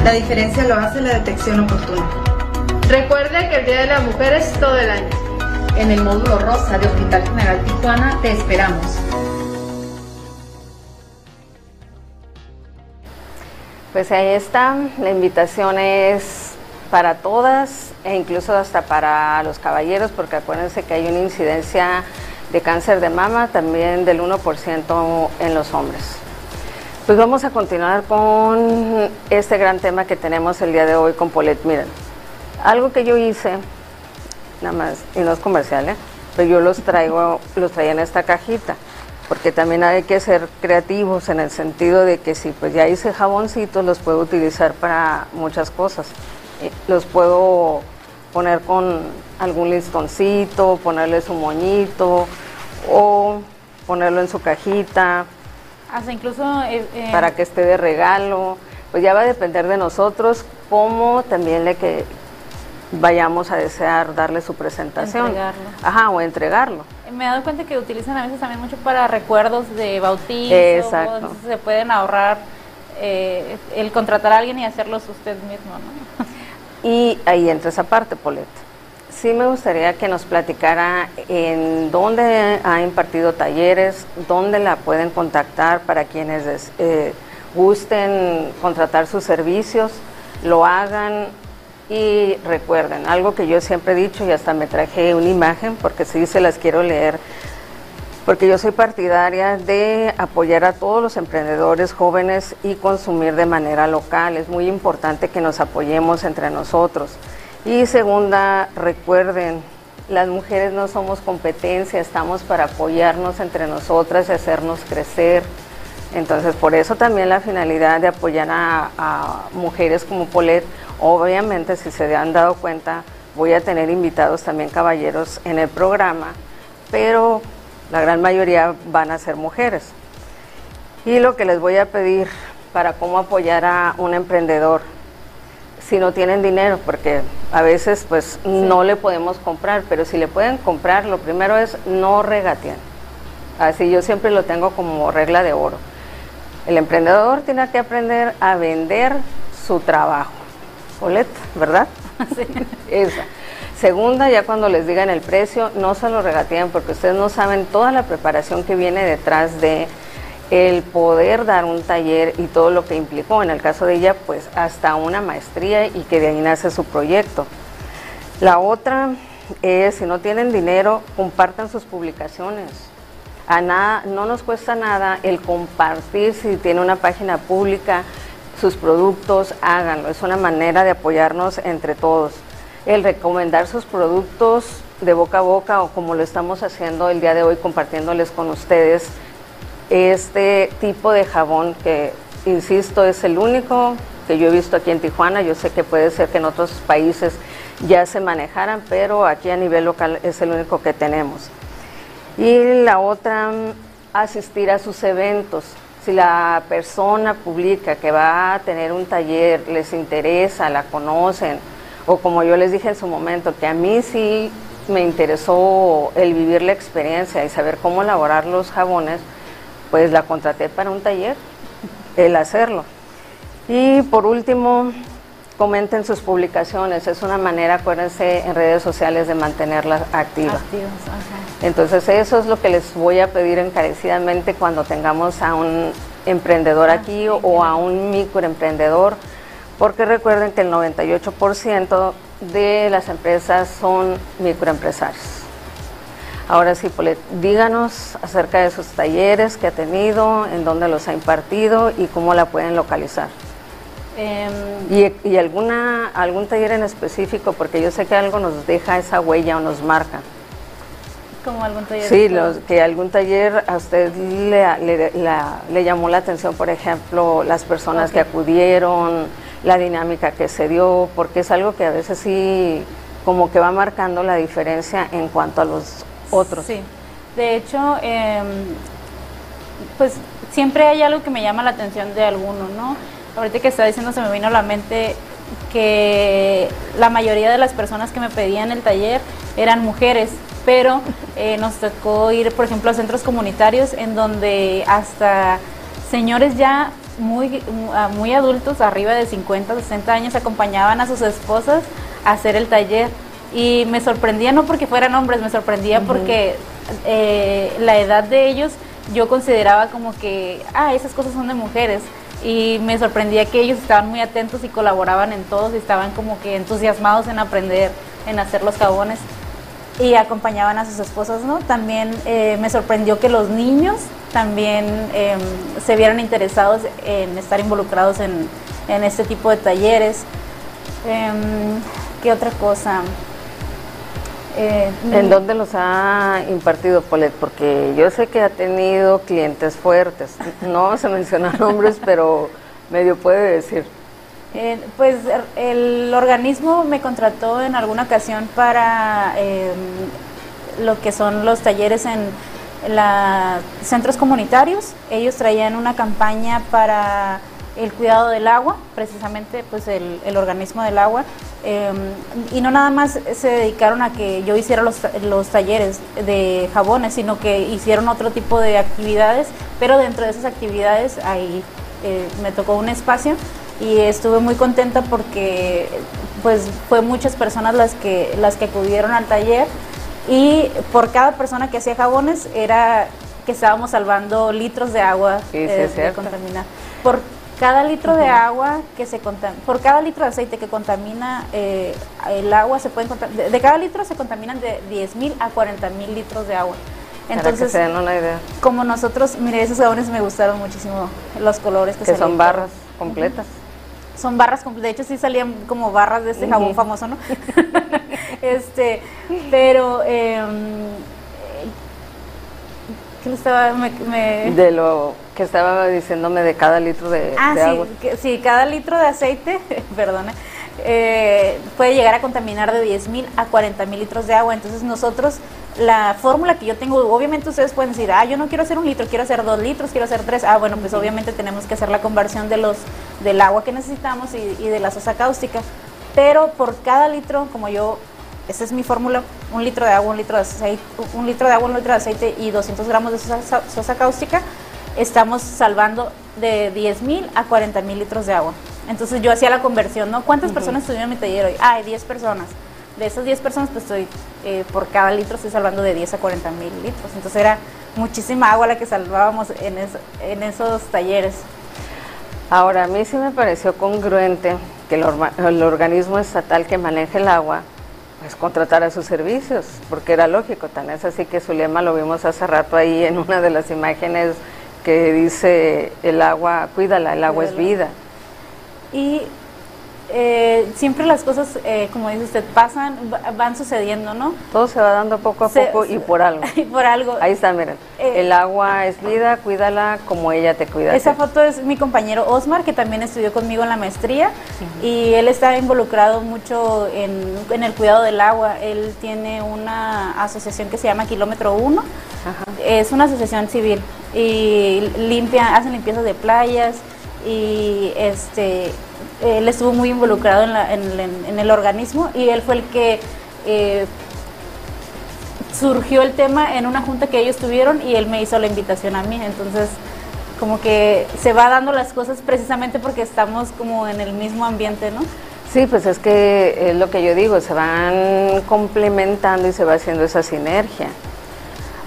La diferencia lo hace la detección oportuna. Recuerde que el Día de la Mujer es todo el año. En el módulo rosa de Hospital General Tijuana te esperamos. Pues ahí está, la invitación es para todas e incluso hasta para los caballeros, porque acuérdense que hay una incidencia de cáncer de mama también del 1% en los hombres. Pues vamos a continuar con este gran tema que tenemos el día de hoy con Polet. Miren, algo que yo hice, nada más, y no es comercial, ¿eh? pero yo los traigo, los traía en esta cajita porque también hay que ser creativos en el sentido de que si pues ya hice jaboncitos los puedo utilizar para muchas cosas. Eh, Los puedo poner con algún listoncito, ponerle su moñito o ponerlo en su cajita. Hasta incluso... eh, eh, para que esté de regalo. Pues ya va a depender de nosotros cómo también le que vayamos a desear darle su presentación. Entregarlo. Ajá, o entregarlo. Me he dado cuenta que utilizan a veces también mucho para recuerdos de bautizo. Exacto. entonces se pueden ahorrar eh, el contratar a alguien y hacerlos usted mismo, ¿no? [laughs] Y ahí entra esa parte, Polet. Sí me gustaría que nos platicara en dónde ha impartido talleres, dónde la pueden contactar para quienes eh, gusten contratar sus servicios, lo hagan y recuerden, algo que yo siempre he dicho y hasta me traje una imagen porque sí se las quiero leer, porque yo soy partidaria de apoyar a todos los emprendedores jóvenes y consumir de manera local. Es muy importante que nos apoyemos entre nosotros. Y segunda, recuerden, las mujeres no somos competencia, estamos para apoyarnos entre nosotras y hacernos crecer. Entonces, por eso también la finalidad de apoyar a, a mujeres como Polet, obviamente, si se han dado cuenta, voy a tener invitados también caballeros en el programa, pero la gran mayoría van a ser mujeres. Y lo que les voy a pedir para cómo apoyar a un emprendedor, si no tienen dinero, porque a veces pues no le podemos comprar, pero si le pueden comprar, lo primero es no regateen. Así yo siempre lo tengo como regla de oro. El emprendedor tiene que aprender a vender su trabajo. Colette, ¿verdad? [laughs] Esa. Segunda, ya cuando les digan el precio, no se lo regateen porque ustedes no saben toda la preparación que viene detrás de el poder dar un taller y todo lo que implicó. En el caso de ella, pues hasta una maestría y que de ahí nace su proyecto. La otra es, si no tienen dinero, compartan sus publicaciones. A nada, no nos cuesta nada el compartir si tiene una página pública sus productos, háganlo. Es una manera de apoyarnos entre todos. El recomendar sus productos de boca a boca o como lo estamos haciendo el día de hoy compartiéndoles con ustedes este tipo de jabón que, insisto, es el único que yo he visto aquí en Tijuana. Yo sé que puede ser que en otros países ya se manejaran, pero aquí a nivel local es el único que tenemos. Y la otra, asistir a sus eventos. Si la persona publica que va a tener un taller, les interesa, la conocen, o como yo les dije en su momento, que a mí sí me interesó el vivir la experiencia y saber cómo elaborar los jabones, pues la contraté para un taller, el hacerlo. Y por último, comenten sus publicaciones. Es una manera, acuérdense, en redes sociales de mantenerlas activas. Activos. Entonces eso es lo que les voy a pedir encarecidamente cuando tengamos a un emprendedor aquí o a un microemprendedor, porque recuerden que el 98% de las empresas son microempresarios. Ahora sí, Polet, díganos acerca de sus talleres que ha tenido, en dónde los ha impartido y cómo la pueden localizar. Em, Y, y alguna, algún taller en específico, porque yo sé que algo nos deja esa huella o nos marca. como algún taller. Sí, los, que algún taller a usted le, le- la- le llamó la atención, por ejemplo, las personas que acudieron, la dinámica que se dio, porque es algo que a veces sí como que va marcando la diferencia en cuanto a los otros. Sí, de hecho, em, pues siempre hay algo que me llama la atención de alguno, ¿no? Ahorita que está diciendo se me vino a la mente que la mayoría de las personas que me pedían el taller eran mujeres, pero eh, nos tocó ir, por ejemplo, a centros comunitarios en donde hasta señores ya muy, muy adultos, arriba de 50, 60 años, acompañaban a sus esposas a hacer el taller. Y me sorprendía no porque fueran hombres, me sorprendía porque eh, la edad de ellos yo consideraba como que, ah, esas cosas son de mujeres. Y me sorprendía que ellos estaban muy atentos y colaboraban en todos y estaban como que entusiasmados en aprender, en hacer los jabones y acompañaban a sus esposas, ¿no? También eh, me sorprendió que los niños también eh, se vieran interesados en estar involucrados en, en este tipo de talleres. Em, ¿Qué otra cosa? Eh, ¿En dónde los ha impartido Polet? Porque yo sé que ha tenido clientes fuertes. No se mencionan nombres, [laughs] pero medio puede decir. Eh, pues el organismo me contrató en alguna ocasión para eh, lo que son los talleres en, la, centros comunitarios. Ellos traían una campaña para el cuidado del agua, precisamente pues el, el organismo del agua. Em, y no nada más se dedicaron a que yo hiciera los, los talleres de jabones, sino que hicieron otro tipo de actividades, pero dentro de esas actividades ahí eh, me tocó un espacio y estuve muy contenta porque pues fue muchas personas las que las que acudieron al taller y por cada persona que hacía jabones era que estábamos salvando litros de agua eh, de contaminar. Por cada litro de agua que se contamina, por cada litro de aceite que contamina eh, el agua, se pueden de, de, cada litro se contaminan de 10 mil a 40 mil litros de agua. Entonces, Para que se den una idea. como nosotros, mire, esos jabones me gustaron muchísimo, los colores que, que son barras completas. Son barras, de hecho sí salían como barras de ese jabón famoso, ¿no? [laughs] [laughs] este, pero eh, ¿qué le estaba me, me... de lo que estaba diciéndome de cada litro de, ah, de sí, agua. Que, sí, cada litro de aceite, [laughs] perdone, eh, puede llegar a contaminar de 10 mil a 40 mil litros de agua. Entonces nosotros, la fórmula que yo tengo, obviamente ustedes pueden decir, ah, yo no quiero hacer un litro, quiero hacer dos litros, quiero hacer tres. Ah, bueno, pues obviamente tenemos que hacer la conversión de los, del agua que necesitamos y, y de la sosa cáustica. Pero por cada litro, como yo esa es mi fórmula, un litro de agua, un litro de aceite, un litro de agua, un litro de aceite y 200 gramos de sosa, sosa cáustica, estamos salvando de 10 mil a 40 mil litros de agua. Entonces yo hacía la conversión, ¿no? ¿Cuántas uh -huh. personas estuvieron en mi taller hoy? Ah, 10 personas. De esas 10 personas, pues estoy, eh, por cada litro estoy salvando de 10 a 40 mil litros. Entonces era muchísima agua la que salvábamos en, es, en esos talleres. Ahora, a mí sí me pareció congruente que el, el organismo estatal que maneja el agua pues contratar a sus servicios, porque era lógico, tan es así que su lema lo vimos hace rato ahí en una de las imágenes que dice el agua, cuídala, el agua cuídala. es vida. Y eh, siempre las cosas, eh, como dice usted, pasan, van sucediendo, ¿no? Todo se va dando poco a Se- poco y por algo. [laughs] Y por algo. Ahí está, miren. Eh, el agua es vida, cuídala como ella te cuida. Esa foto es mi compañero Osmar, que también estudió conmigo en la maestría y él está involucrado mucho en, en el cuidado del agua. Él tiene una asociación que se llama Kilómetro 1, es una asociación civil y limpia, hacen limpiezas de playas y este él estuvo muy involucrado en, la- en- en- el organismo y él fue el que eh, surgió el tema en una junta que ellos tuvieron y él me hizo la invitación a mí. Entonces, como que se va dando las cosas precisamente porque estamos como en el mismo ambiente, ¿no? Sí, pues es que es lo que yo digo, se van complementando y se va haciendo esa sinergia.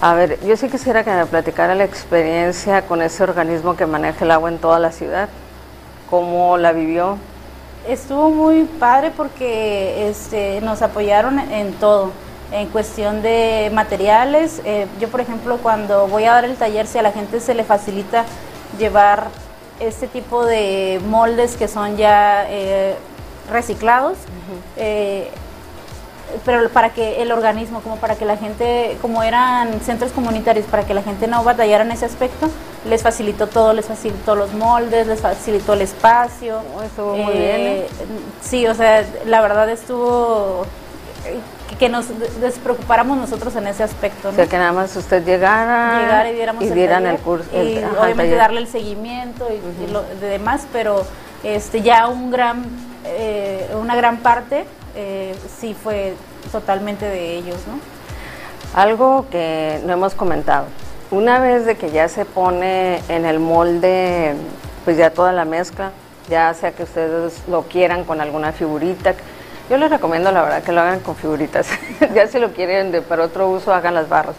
A ver, yo sí quisiera que me platicara la experiencia con ese organismo que maneja el agua en toda la ciudad. ¿Cómo la vivió? Estuvo muy padre porque este, nos apoyaron en todo, en cuestión de materiales. Eh, yo, por ejemplo, cuando voy a dar el taller, si a la gente se le facilita llevar este tipo de moldes que son ya eh, reciclados, eh, pero para que el organismo, como para que la gente, como eran centros comunitarios, para que la gente no batallara en ese aspecto, les facilitó todo, les facilitó los moldes, les facilitó el espacio. Oh, estuvo muy bien, ¿eh? Sí, o sea, la verdad estuvo eh, que, nos despreocupáramos nosotros en ese aspecto. O ¿no? sea, que nada más usted llegara Llegar y diéramos dieran taller el curso. y ajá, obviamente taller. darle el seguimiento y, y lo de demás, pero este ya un gran, eh, una gran parte eh, sí fue totalmente de ellos, ¿no? Algo que no hemos comentado. Una vez de que ya se pone en el molde, pues ya toda la mezcla, ya sea que ustedes lo quieran con alguna figurita. Yo les recomiendo la verdad que lo hagan con figuritas. [laughs] ya si lo quieren de, para otro uso, hagan las barras.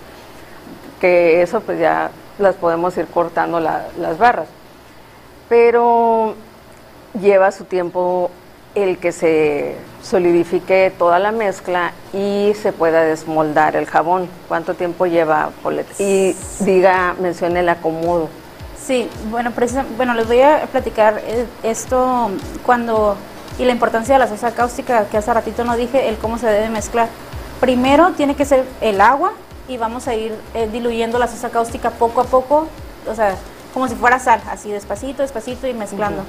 Que eso pues ya las podemos ir cortando la- las barras. Pero lleva su tiempo el que se solidifique toda la mezcla y se pueda desmoldar el jabón. ¿Cuánto tiempo lleva, Polet? Y diga, mencione el acomodo. Sí, bueno, precisa- bueno, les voy a platicar eh, esto cuando y la importancia de la sosa cáustica que hace ratito no dije, el cómo se debe mezclar. Primero tiene que ser el agua y vamos a ir eh, diluyendo la sosa cáustica poco a poco, o sea, como si fuera sal, así despacito, despacito y mezclando.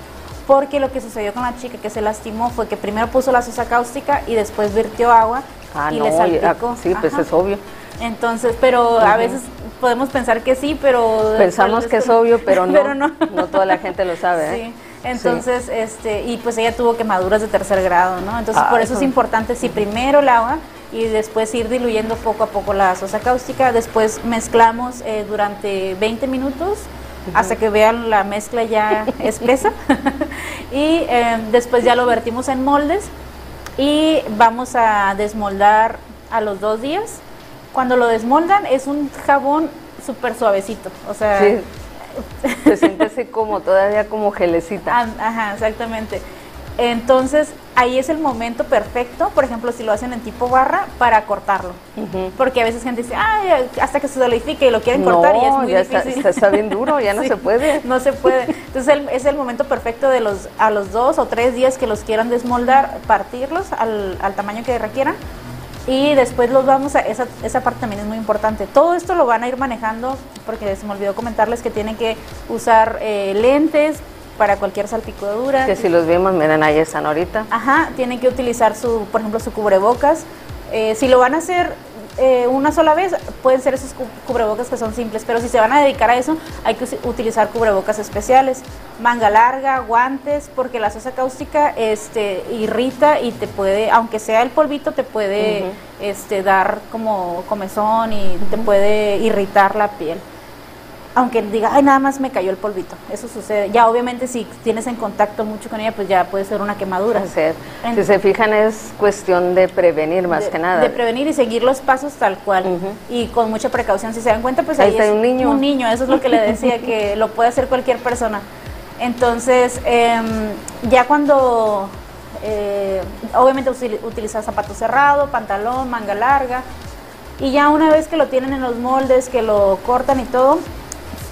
Porque lo que sucedió con la chica que se lastimó fue que primero puso la sosa cáustica y después virtió agua Ah, y no, le ah, salpicó. sí, pues Ajá. es obvio. Entonces, pero a veces podemos pensar que sí, pero... Pensamos que es obvio, pero [laughs] no. Pero no. No toda la gente lo sabe. ¿eh? Sí. Entonces, este, y pues ella tuvo quemaduras de tercer grado, ¿no? Entonces, por Ay, eso es importante, si primero el agua y después ir diluyendo poco a poco la sosa cáustica, después mezclamos eh, durante 20 minutos hasta que vean la mezcla ya [laughs] espesa [laughs] y eh, después ya lo vertimos en moldes y vamos a desmoldar a los dos días. Cuando lo desmoldan es un jabón súper suavecito, o sea, Sí. [laughs] Se siente así como todavía como gelecita. Ah, Ajá, exactamente. Entonces, ahí es el momento perfecto, por ejemplo, si lo hacen en tipo barra, para cortarlo. Porque a veces gente dice, ay, hasta que se solidifique y lo quieren cortar y es muy ya está, difícil. está- está bien duro, ya [laughs] no Sí, se puede. No se puede. Entonces, el- es el momento perfecto de los a los dos o tres días que los quieran desmoldar, partirlos al, al tamaño que requieran. Y después los vamos a, esa, esa parte también es muy importante. Todo esto lo van a ir manejando, porque se me olvidó comentarles que tienen que usar eh, lentes para cualquier salpicadura. Que si los vimos, miren, ahí están ahorita. Ajá, tienen que utilizar su, por ejemplo, su cubrebocas. Eh, si lo van a hacer eh, una sola vez, pueden ser esos cu- cubrebocas que son simples, pero si se van a dedicar a eso, hay que utilizar cubrebocas especiales, manga larga, guantes, porque la sosa cáustica este, irrita y te puede, aunque sea el polvito, te puede este, dar como comezón y te puede irritar la piel aunque diga, ay, nada más me cayó el polvito. Eso sucede. Ya obviamente si tienes en contacto mucho con ella, pues ya puede ser una quemadura. En- Si se fijan, es cuestión de prevenir más de, que nada. de prevenir y seguir los pasos tal cual. Y con mucha precaución. Si se dan cuenta, pues Ahí ahí, está es un niño. Un niño, eso es lo que le decía, que [laughs] lo puede hacer cualquier persona. Entonces, em, ya cuando... eh, obviamente usil- utiliza zapato cerrado, pantalón, manga larga. Y ya una vez que lo tienen en los moldes, que lo cortan y todo,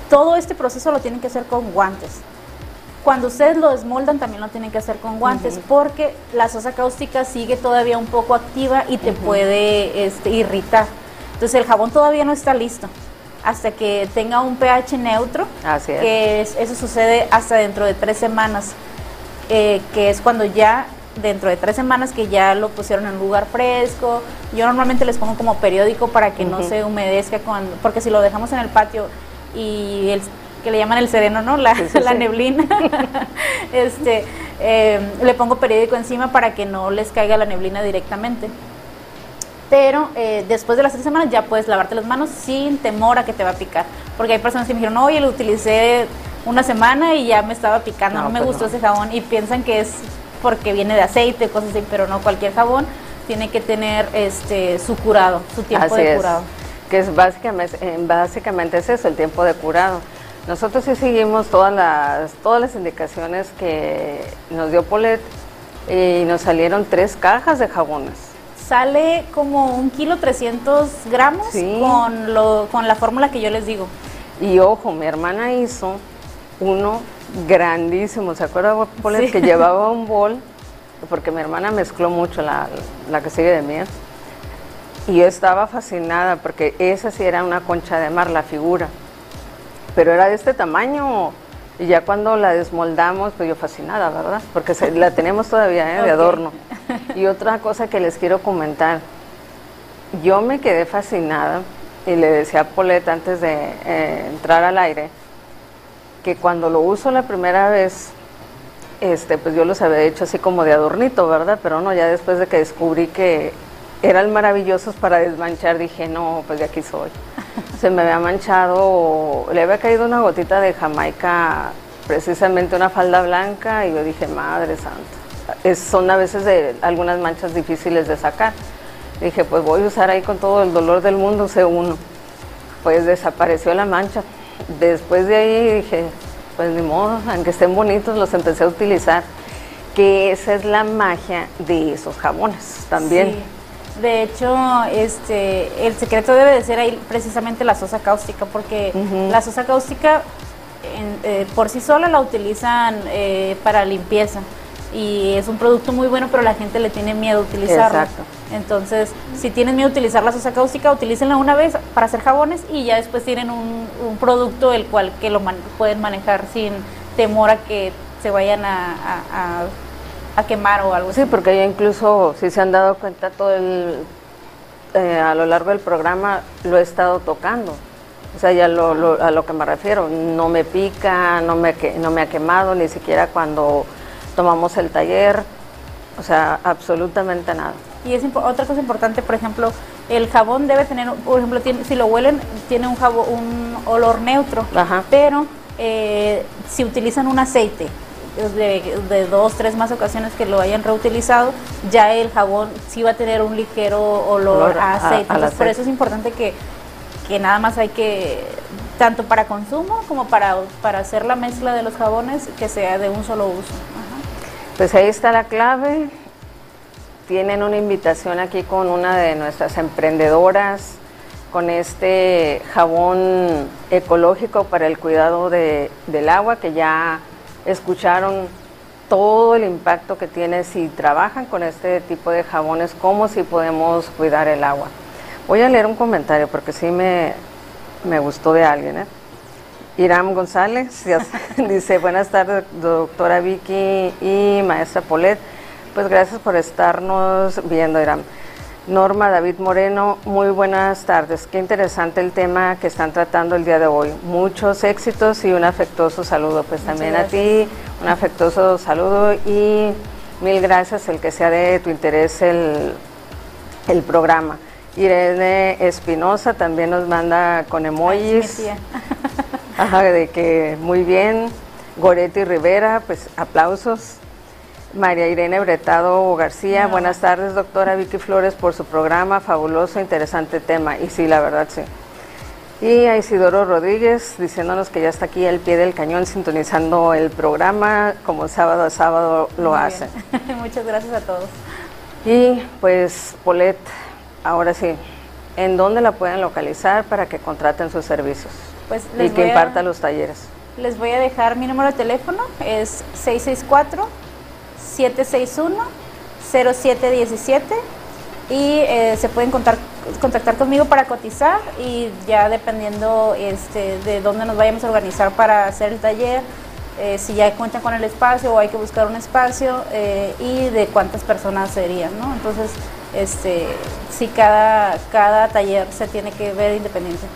todo este proceso lo tienen que hacer con guantes. Cuando ustedes lo desmoldan también lo tienen que hacer con guantes porque la sosa cáustica sigue todavía un poco activa y te puede este, irritar. Entonces el jabón todavía no está listo hasta que tenga un pH neutro, Así es. que es- eso sucede hasta dentro de tres semanas, eh, que es cuando ya dentro de tres semanas que ya lo pusieron en un lugar fresco. Yo normalmente les pongo como periódico para que no se humedezca cuando, porque si lo dejamos en el patio y el que le llaman el sereno, ¿no? La, Sí, sí, [laughs] la sí. neblina. [laughs] este, eh, le pongo periódico encima para que no les caiga la neblina directamente. Pero eh, después de las tres semanas ya puedes lavarte las manos sin temor a que te va a picar. Porque hay personas que me dijeron, oye, lo utilicé una semana y ya me estaba picando, no, No, me pues gustó no. ese jabón. Y piensan que es porque viene de aceite, cosas así, pero no, cualquier jabón tiene que tener este su curado, su tiempo Así de es. Que es básicamente, eh, básicamente es eso, el tiempo de curado. Nosotros sí seguimos todas las, todas las indicaciones que nos dio Polet y nos salieron tres cajas de jabones. Sale como un kilo 300 gramos Sí. con, lo, con la fórmula que yo les digo. Y ojo, mi hermana hizo uno grandísimo. ¿Se acuerda, Polet, Sí. que llevaba [laughs] un bol? Porque mi hermana mezcló mucho la, la que sigue de mí. Y yo estaba fascinada porque esa sí era una concha de mar, la figura. Pero era de este tamaño. Y ya cuando la desmoldamos, pues yo fascinada, ¿verdad? Porque se- la tenemos todavía ¿eh? de adorno. [laughs] Y otra cosa que les quiero comentar. Yo me quedé fascinada y le decía a Paulette antes de eh, entrar al aire que cuando lo uso la primera vez, este, pues yo los había hecho así como de adornito, ¿verdad? Pero no, ya después de que descubrí que eran maravillosos para desmanchar, dije, no, pues de aquí soy. Se me había manchado, le había caído una gotita de Jamaica, precisamente una falda blanca, y yo dije, madre santa. Son a veces de algunas manchas difíciles de sacar. Dije, pues voy a usar ahí con todo el dolor del mundo, usé uno. Pues desapareció la mancha. Después de ahí dije, pues ni modo, aunque estén bonitos, los empecé a utilizar. Que esa es la magia de esos jabones también. Sí. De hecho, este, el secreto debe de ser ahí precisamente la sosa cáustica, porque la sosa cáustica en- eh, por sí sola la utilizan eh, para limpieza y es un producto muy bueno, pero la gente le tiene miedo a utilizarlo. Exacto. Entonces, si tienen miedo a utilizar la sosa cáustica, utilícenla una vez para hacer jabones y ya después tienen un, un producto el cual que lo man- pueden manejar sin temor a que se vayan a, a- a- a quemar o algo así. Sí, porque ya incluso, si se han dado cuenta, todo el, eh, a lo largo del programa lo he estado tocando. O sea, ya lo, lo- a lo que me refiero, no me pica, no me, no me ha quemado, ni siquiera cuando tomamos el taller, o sea, absolutamente nada. Y es otra cosa importante, por ejemplo, el jabón debe tener, por ejemplo, tiene- si lo huelen, tiene un jabón, un olor neutro, Ajá. pero eh, si utilizan un aceite de, de dos, tres más ocasiones que lo hayan reutilizado, ya el jabón sí va a tener un ligero olor, Olor a a- aceite. por eso es importante que, que nada más hay que, tanto para consumo como para, para hacer la mezcla de los jabones, que sea de un solo uso. Ajá. Pues ahí está la clave. Tienen una invitación aquí con una de nuestras emprendedoras, con este jabón ecológico para el cuidado de- del agua, que ya escucharon todo el impacto que tiene si trabajan con este tipo de jabones, cómo si podemos cuidar el agua. Voy a leer un comentario porque sí me, me gustó de alguien. ¿eh? Iram González [laughs] dice, buenas tardes, doctora Vicky y maestra Polet. Pues gracias por estarnos viendo, Iram. Norma David Moreno, muy buenas tardes. Qué interesante el tema que están tratando el día de hoy. Muchos éxitos y un afectuoso saludo. Pues Muchas también a ti, un afectuoso saludo y mil gracias el que sea de tu interés el, el programa. Irene Espinosa también nos manda con emojis. Ajá, de que muy bien. Goretti Rivera, pues aplausos. María Irene Bretado García, No. buenas tardes, doctora Vicky Flores, por su programa, fabuloso, interesante tema. Y sí, la verdad, sí. Y a Isidoro Rodríguez diciéndonos que ya está aquí al pie del cañón sintonizando el programa, como sábado a sábado lo Muy hace. bien. [laughs] Muchas gracias a todos. Y pues, Polet, ahora sí, ¿en dónde la pueden localizar para que contraten sus servicios? Pues Y les que voy a- imparta los talleres. Les voy a dejar mi número de teléfono, es 664-761-0717 y eh, se pueden contar- contactar conmigo para cotizar y ya dependiendo este, de dónde nos vayamos a organizar para hacer el taller, eh, si ya cuentan con el espacio o hay que buscar un espacio eh, y de cuántas personas serían, ¿no? Entonces, este, sí, cada, cada taller se tiene que ver independiente.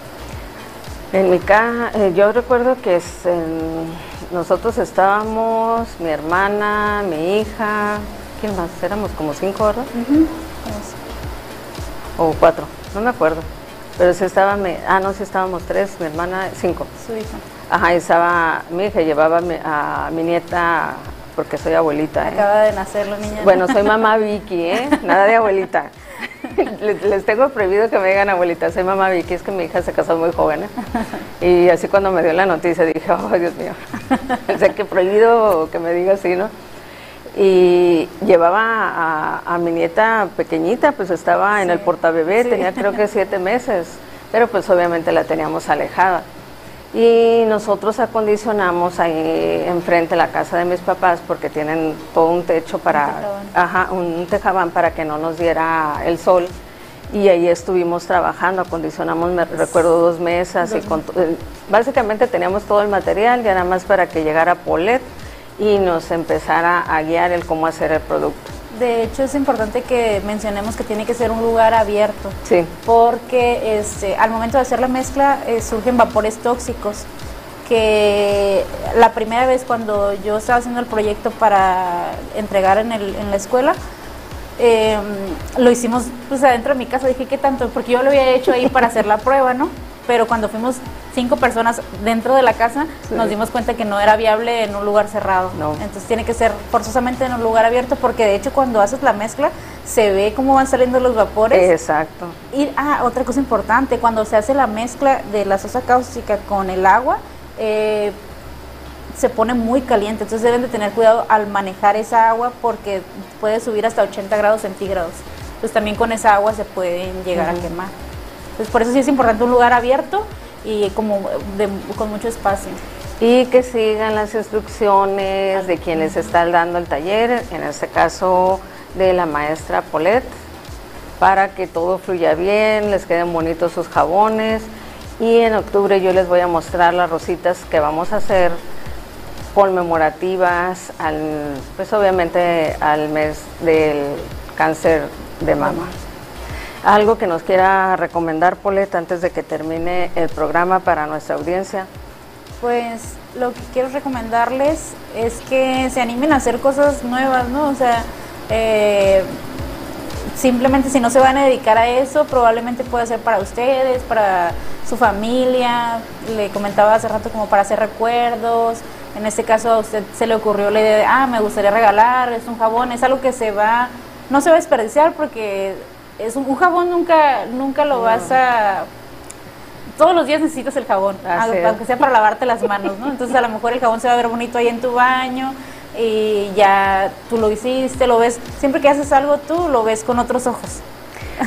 En mi casa, yo recuerdo que es en- nosotros estábamos, mi hermana, mi hija, ¿quién más? Éramos como cinco, ¿verdad? O cuatro, no me acuerdo. Pero sí estaba, mi- ah, no, sí estábamos tres, mi hermana, cinco. Su hija. Ajá, estaba mi hija, llevaba a mi, a mi nieta, porque soy abuelita. ¿eh? Acaba de nacer la niña. Bueno, soy mamá Vicky, ¿eh? [laughs] Nada de abuelita. [laughs] Les, tengo prohibido que me digan abuelita, soy mamá Vicky, es que mi hija se casó muy joven, ¿eh? [laughs] Y así cuando me dio la noticia dije, oh, Dios mío. [laughs] o sea, que prohibido que me diga así, ¿no? Y llevaba a, a mi nieta pequeñita, pues estaba en el portabebé, sí. tenía creo que siete meses, pero pues obviamente la teníamos alejada. Y nosotros acondicionamos ahí enfrente de la casa de mis papás porque tienen todo un techo para, tejabán. ajá, un tejabán para que no nos diera el sol. Y ahí estuvimos trabajando, acondicionamos, me recuerdo, dos mesas. y con eh, básicamente teníamos todo el material, ya nada más para que llegara Polet y nos empezara a guiar el cómo hacer el producto. De hecho, es importante que mencionemos que tiene que ser un lugar abierto, Sí, porque este, al momento de hacer la mezcla eh, surgen vapores tóxicos. Que la primera vez cuando yo estaba haciendo el proyecto para entregar en, el- en la escuela, eh, lo hicimos pues adentro de mi casa. Dije, ¿qué tanto? Porque yo lo había hecho ahí para hacer la prueba, ¿no? Pero cuando fuimos cinco personas dentro de la casa, Sí. nos dimos cuenta que no era viable en un lugar cerrado. No. Entonces tiene que ser forzosamente en un lugar abierto, porque de hecho cuando haces la mezcla se ve cómo van saliendo los vapores. exacto. Y ah, otra cosa importante, cuando se hace la mezcla de la sosa cáustica con el agua, eh, se pone muy caliente, entonces deben de tener cuidado al manejar esa agua porque puede subir hasta 80 grados centígrados. Entonces también con esa agua se pueden llegar a quemar. Por eso sí es importante un lugar abierto y como con mucho espacio. Y que sigan las instrucciones de quien les está dando el taller, en este caso de la maestra Polet, para que todo fluya bien, les queden bonitos sus jabones. Y en octubre yo les voy a mostrar las rositas que vamos a hacer conmemorativas al, pues obviamente al mes del cáncer de mama. Algo que nos quiera recomendar, Polet, antes de que termine el programa para nuestra audiencia. Pues lo que quiero recomendarles es que se animen a hacer cosas nuevas, ¿no? O sea, eh, simplemente si no se van a dedicar a eso, probablemente puede ser para ustedes, para su familia, le comentaba hace rato como para hacer recuerdos, en este caso a usted se le ocurrió la idea de, ah, me gustaría regalar, es un jabón, es algo que se va, no se va a desperdiciar porque es un, jabón nunca, nunca lo vas a todos los días necesitas el jabón, aunque sea para lavarte las manos, ¿no? Entonces a lo mejor el jabón se va a ver bonito ahí en tu baño y ya tú lo hiciste, lo ves, siempre que haces algo tú lo ves con otros ojos.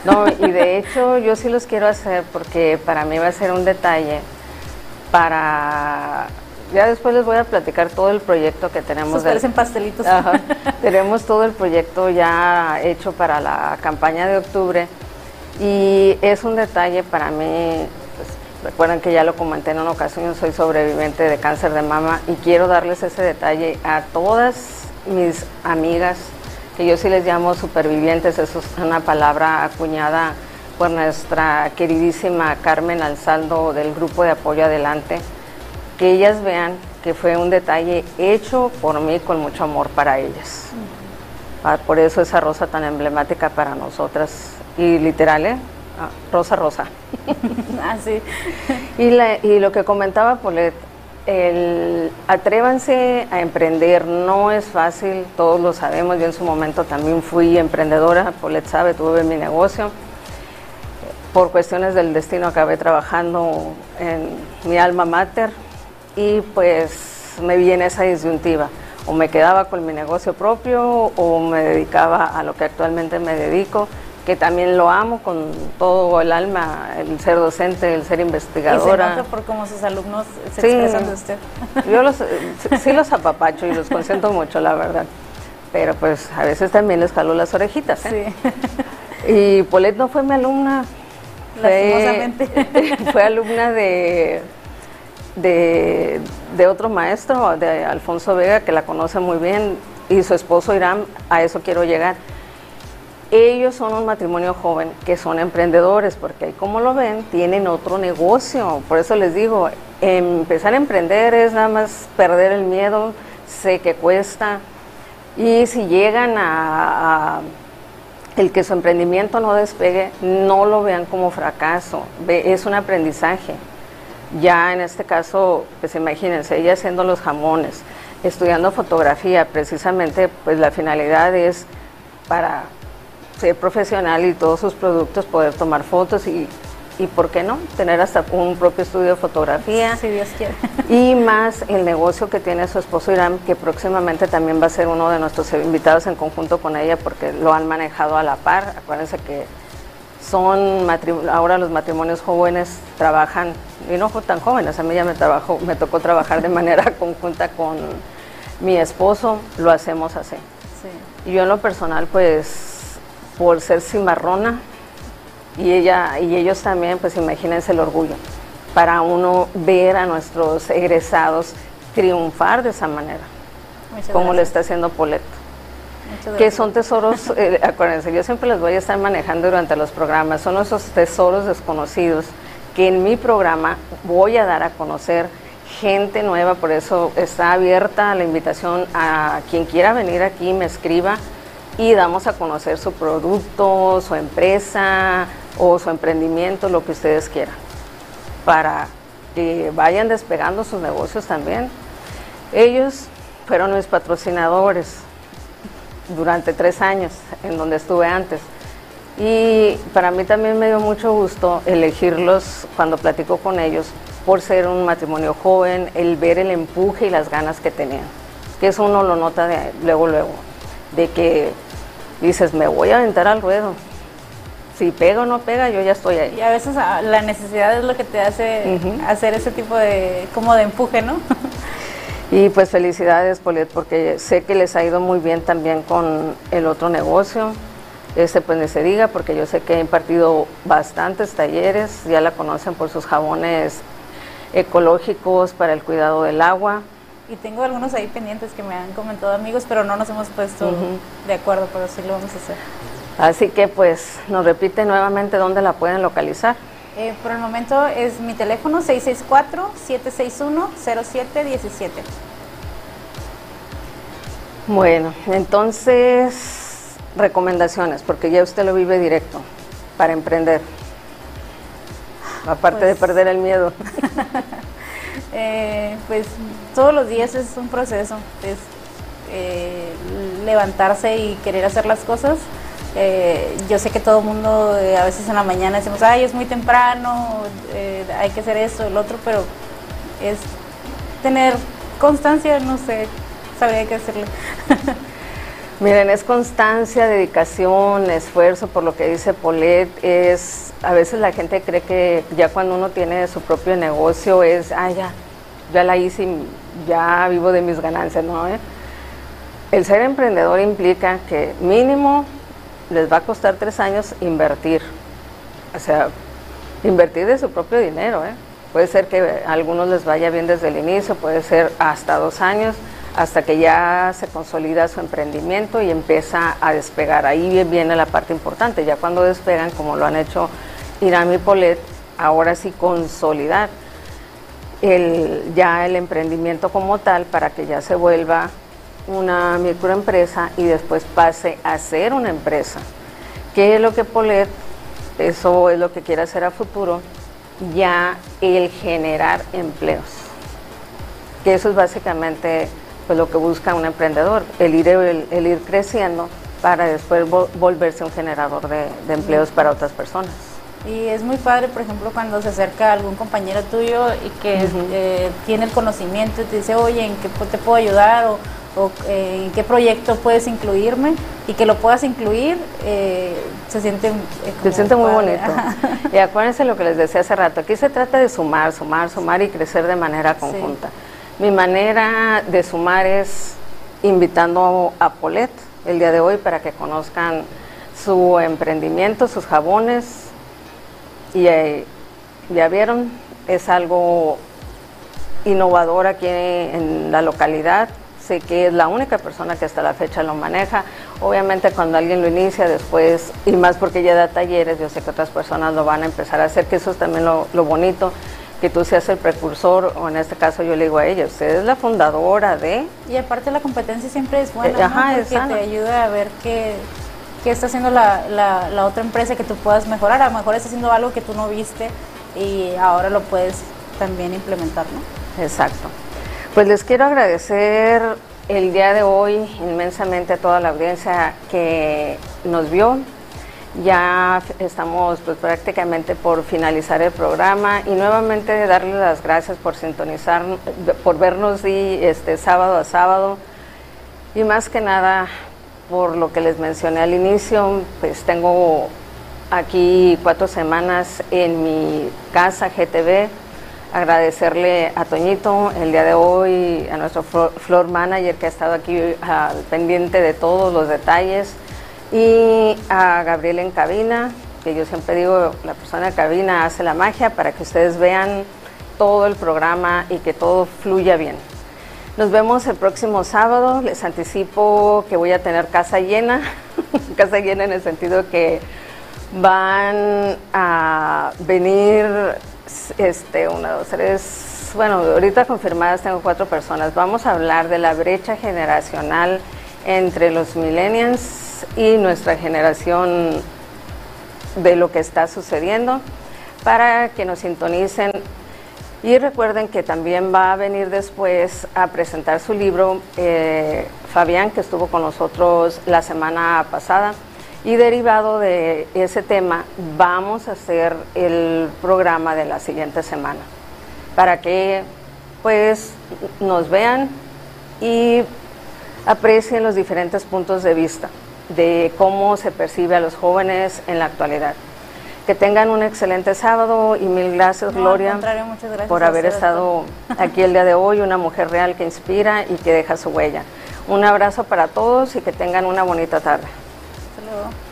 No, y de hecho yo sí los quiero hacer porque para mí va a ser un detalle para ya después les voy a platicar todo el proyecto que tenemos. Del, parecen pastelitos. [laughs] tenemos todo el proyecto ya hecho para la campaña de octubre y es un detalle para mí. Pues, recuerden que ya lo comenté en una ocasión, soy sobreviviente de cáncer de mama y quiero darles ese detalle a todas mis amigas, que yo sí les llamo supervivientes, eso es una palabra acuñada por nuestra queridísima Carmen Alzaldo del grupo de apoyo Adelante que ellas vean que fue un detalle hecho por mí con mucho amor para ellas. Ah, por eso esa rosa tan emblemática para nosotras. Y literal, ¿eh? Ah, rosa, rosa. Así. [laughs] Ah, [laughs] y, y lo que comentaba Polet, el atrévanse a emprender, no es fácil, todos lo sabemos, yo en su momento también fui emprendedora, Polet sabe, tuve mi negocio. Por cuestiones del destino acabé trabajando en mi alma mater, y pues me vi en esa disyuntiva. O me quedaba con mi negocio propio o me dedicaba a lo que actualmente me dedico, que también lo amo con todo el alma, el ser docente, el ser investigadora. Y se nota por cómo sus alumnos se expresan de usted. [laughs] Yo los, sí los apapacho y los consiento mucho, la verdad. Pero pues a veces también les jalo las orejitas. ¿eh? Sí. Y Polet no fue mi alumna. [laughs] Fue, [laughs] fue alumna de de, otro maestro, de Alfonso Vega, que la conoce muy bien, y su esposo Irán, a eso quiero llegar. Ellos son un matrimonio joven que son emprendedores, porque como lo ven, tienen otro negocio. Por eso les digo, empezar a emprender es nada más perder el miedo, sé que cuesta. Y si llegan a, a el que su emprendimiento no despegue, no lo vean como fracaso, es un aprendizaje. Ya en este caso, pues imagínense, ella haciendo los jamones, estudiando fotografía, precisamente pues la finalidad es para ser profesional y todos sus productos poder tomar fotos y, y por qué no, tener hasta un propio estudio de fotografía. Si Dios quiere. [laughs] Y más el negocio que tiene su esposo Irán, que próximamente también va a ser uno de nuestros invitados en conjunto con ella porque lo han manejado a la par. Acuérdense que son ahora los matrimonios jóvenes trabajan, y no tan jóvenes, a mí ya me, trabajo, me tocó trabajar de manera [laughs] conjunta con mi esposo, lo hacemos así. Y yo en lo personal, pues, por ser cimarrona, y ella y ellos también, pues imagínense el orgullo, para uno ver a nuestros egresados triunfar de esa manera, como lo está haciendo Poleto que son tesoros, eh, acuérdense, yo siempre les voy a estar manejando durante los programas, son esos tesoros desconocidos que en mi programa voy a dar a conocer gente nueva, por eso está abierta la invitación a quien quiera venir aquí, me escriba y damos a conocer su producto, su empresa o su emprendimiento, lo que ustedes quieran, para que vayan despegando sus negocios también. Ellos fueron mis patrocinadores, durante tres años en donde estuve antes. Y para mí también me dio mucho gusto elegirlos cuando platico con ellos por ser un matrimonio joven, el ver el empuje y las ganas que tenían. Que eso uno lo nota de, luego, luego, de que dices, me voy a aventar al ruedo. Si pega o no pega, yo ya estoy ahí. Y a veces ah, la necesidad es lo que te hace hacer ese tipo de, como de empuje, ¿no? [laughs] Y pues felicidades, Poliet, porque sé que les ha ido muy bien también con el otro negocio. Este pues ni se diga, porque yo sé que he impartido bastantes talleres, ya la conocen por sus jabones ecológicos para el cuidado del agua. Y tengo algunos ahí pendientes que me han comentado amigos, pero no nos hemos puesto de acuerdo, pero sí lo vamos a hacer. Así que pues nos repite nuevamente dónde la pueden localizar. Eh, por el momento es mi teléfono 664-761-0717. Bueno, entonces recomendaciones, porque ya usted lo vive directo para emprender. Aparte de Pues- perder el miedo. [laughs] Eh, pues todos los días es un proceso, es eh, levantarse y querer hacer las cosas. Eh, yo sé que todo el mundo eh, a veces en la mañana decimos, ay, es muy temprano, eh, hay que hacer esto, el otro, pero es tener constancia, no sé, sabría qué hacerle. [laughs] Miren, es constancia, dedicación, esfuerzo, por lo que dice Polet, es, a veces la gente cree que ya cuando uno tiene su propio negocio es, ah, ya, ya la hice, y ya vivo de mis ganancias, ¿no? El ser emprendedor implica que mínimo les va a costar tres años invertir, o sea, invertir de su propio dinero, ¿eh? Puede ser que a algunos les vaya bien desde el inicio, puede ser hasta dos años, hasta que ya se consolida su emprendimiento y empieza a despegar. Ahí viene la parte importante, ya cuando despegan, como lo han hecho Irán y Polet, ahora sí consolidar el, ya el emprendimiento como tal para que ya se vuelva una microempresa y después pase a ser una empresa. ¿Qué es lo que Polet, eso es lo que quiere hacer a futuro, ya el generar empleos? Que eso es básicamente pues, lo que busca un emprendedor, el ir, el, el ir creciendo para después vo- volverse un generador de, de empleos para otras personas. Y es muy padre, por ejemplo, cuando se acerca algún compañero tuyo y que eh, tiene el conocimiento y te dice, oye, ¿en qué te puedo ayudar? O, o, eh, en qué proyecto puedes incluirme y que lo puedas incluir, eh, se siente, eh, Se siente muy padre. bonito. [laughs] Y acuérdense lo que les decía hace rato, aquí se trata de sumar, sumar, sumar y crecer de manera conjunta. Mi manera de sumar es invitando a Polet el día de hoy para que conozcan su emprendimiento, sus jabones. Y eh, ya vieron, es algo innovador aquí en la localidad. Sé que es la única persona que hasta la fecha lo maneja. Obviamente cuando alguien lo inicia después, y más porque ya da talleres, yo sé que otras personas lo van a empezar a hacer, que eso es también lo, lo bonito, que tú seas el precursor, o en este caso yo le digo a ella, usted es la fundadora de... Y aparte la competencia siempre es buena, Eh, ajá, ¿no? es porque sana. te ayuda a ver qué, qué está haciendo la, la, la otra empresa que tú puedas mejorar. A lo mejor está haciendo algo que tú no viste y ahora lo puedes también implementar, ¿no? Exacto. Pues les quiero agradecer el día de hoy inmensamente a toda la audiencia que nos vio. Ya estamos pues, prácticamente por finalizar el programa y nuevamente darles las gracias por sintonizar, por vernos di- este, sábado a sábado y más que nada por lo que les mencioné al inicio, pues tengo aquí cuatro semanas en mi casa GTV. Agradecerle a Toñito el día de hoy, a nuestro flo- floor manager que ha estado aquí al pendiente de todos los detalles y a Gabriel en cabina, que yo siempre digo, la persona en cabina hace la magia para que ustedes vean todo el programa y que todo fluya bien. Nos vemos el próximo sábado. Les anticipo que voy a tener casa llena, [laughs] casa llena en el sentido que van a venir, este, una, dos, tres, bueno, ahorita confirmadas tengo cuatro personas. Vamos a hablar de la brecha generacional entre los millennials y nuestra generación de lo que está sucediendo para que nos sintonicen y recuerden que también va a venir después a presentar su libro eh, Fabián, que estuvo con nosotros la semana pasada. Y derivado de ese tema, vamos a hacer el programa de la siguiente semana para que pues nos vean y aprecien los diferentes puntos de vista de cómo se percibe a los jóvenes en la actualidad. Que tengan un excelente sábado y mil gracias, No, Gloria, gracias por haber estado [laughs] aquí el día de hoy, una mujer real que inspira y que deja su huella. Un abrazo para todos y que tengan una bonita tarde. Hasta luego.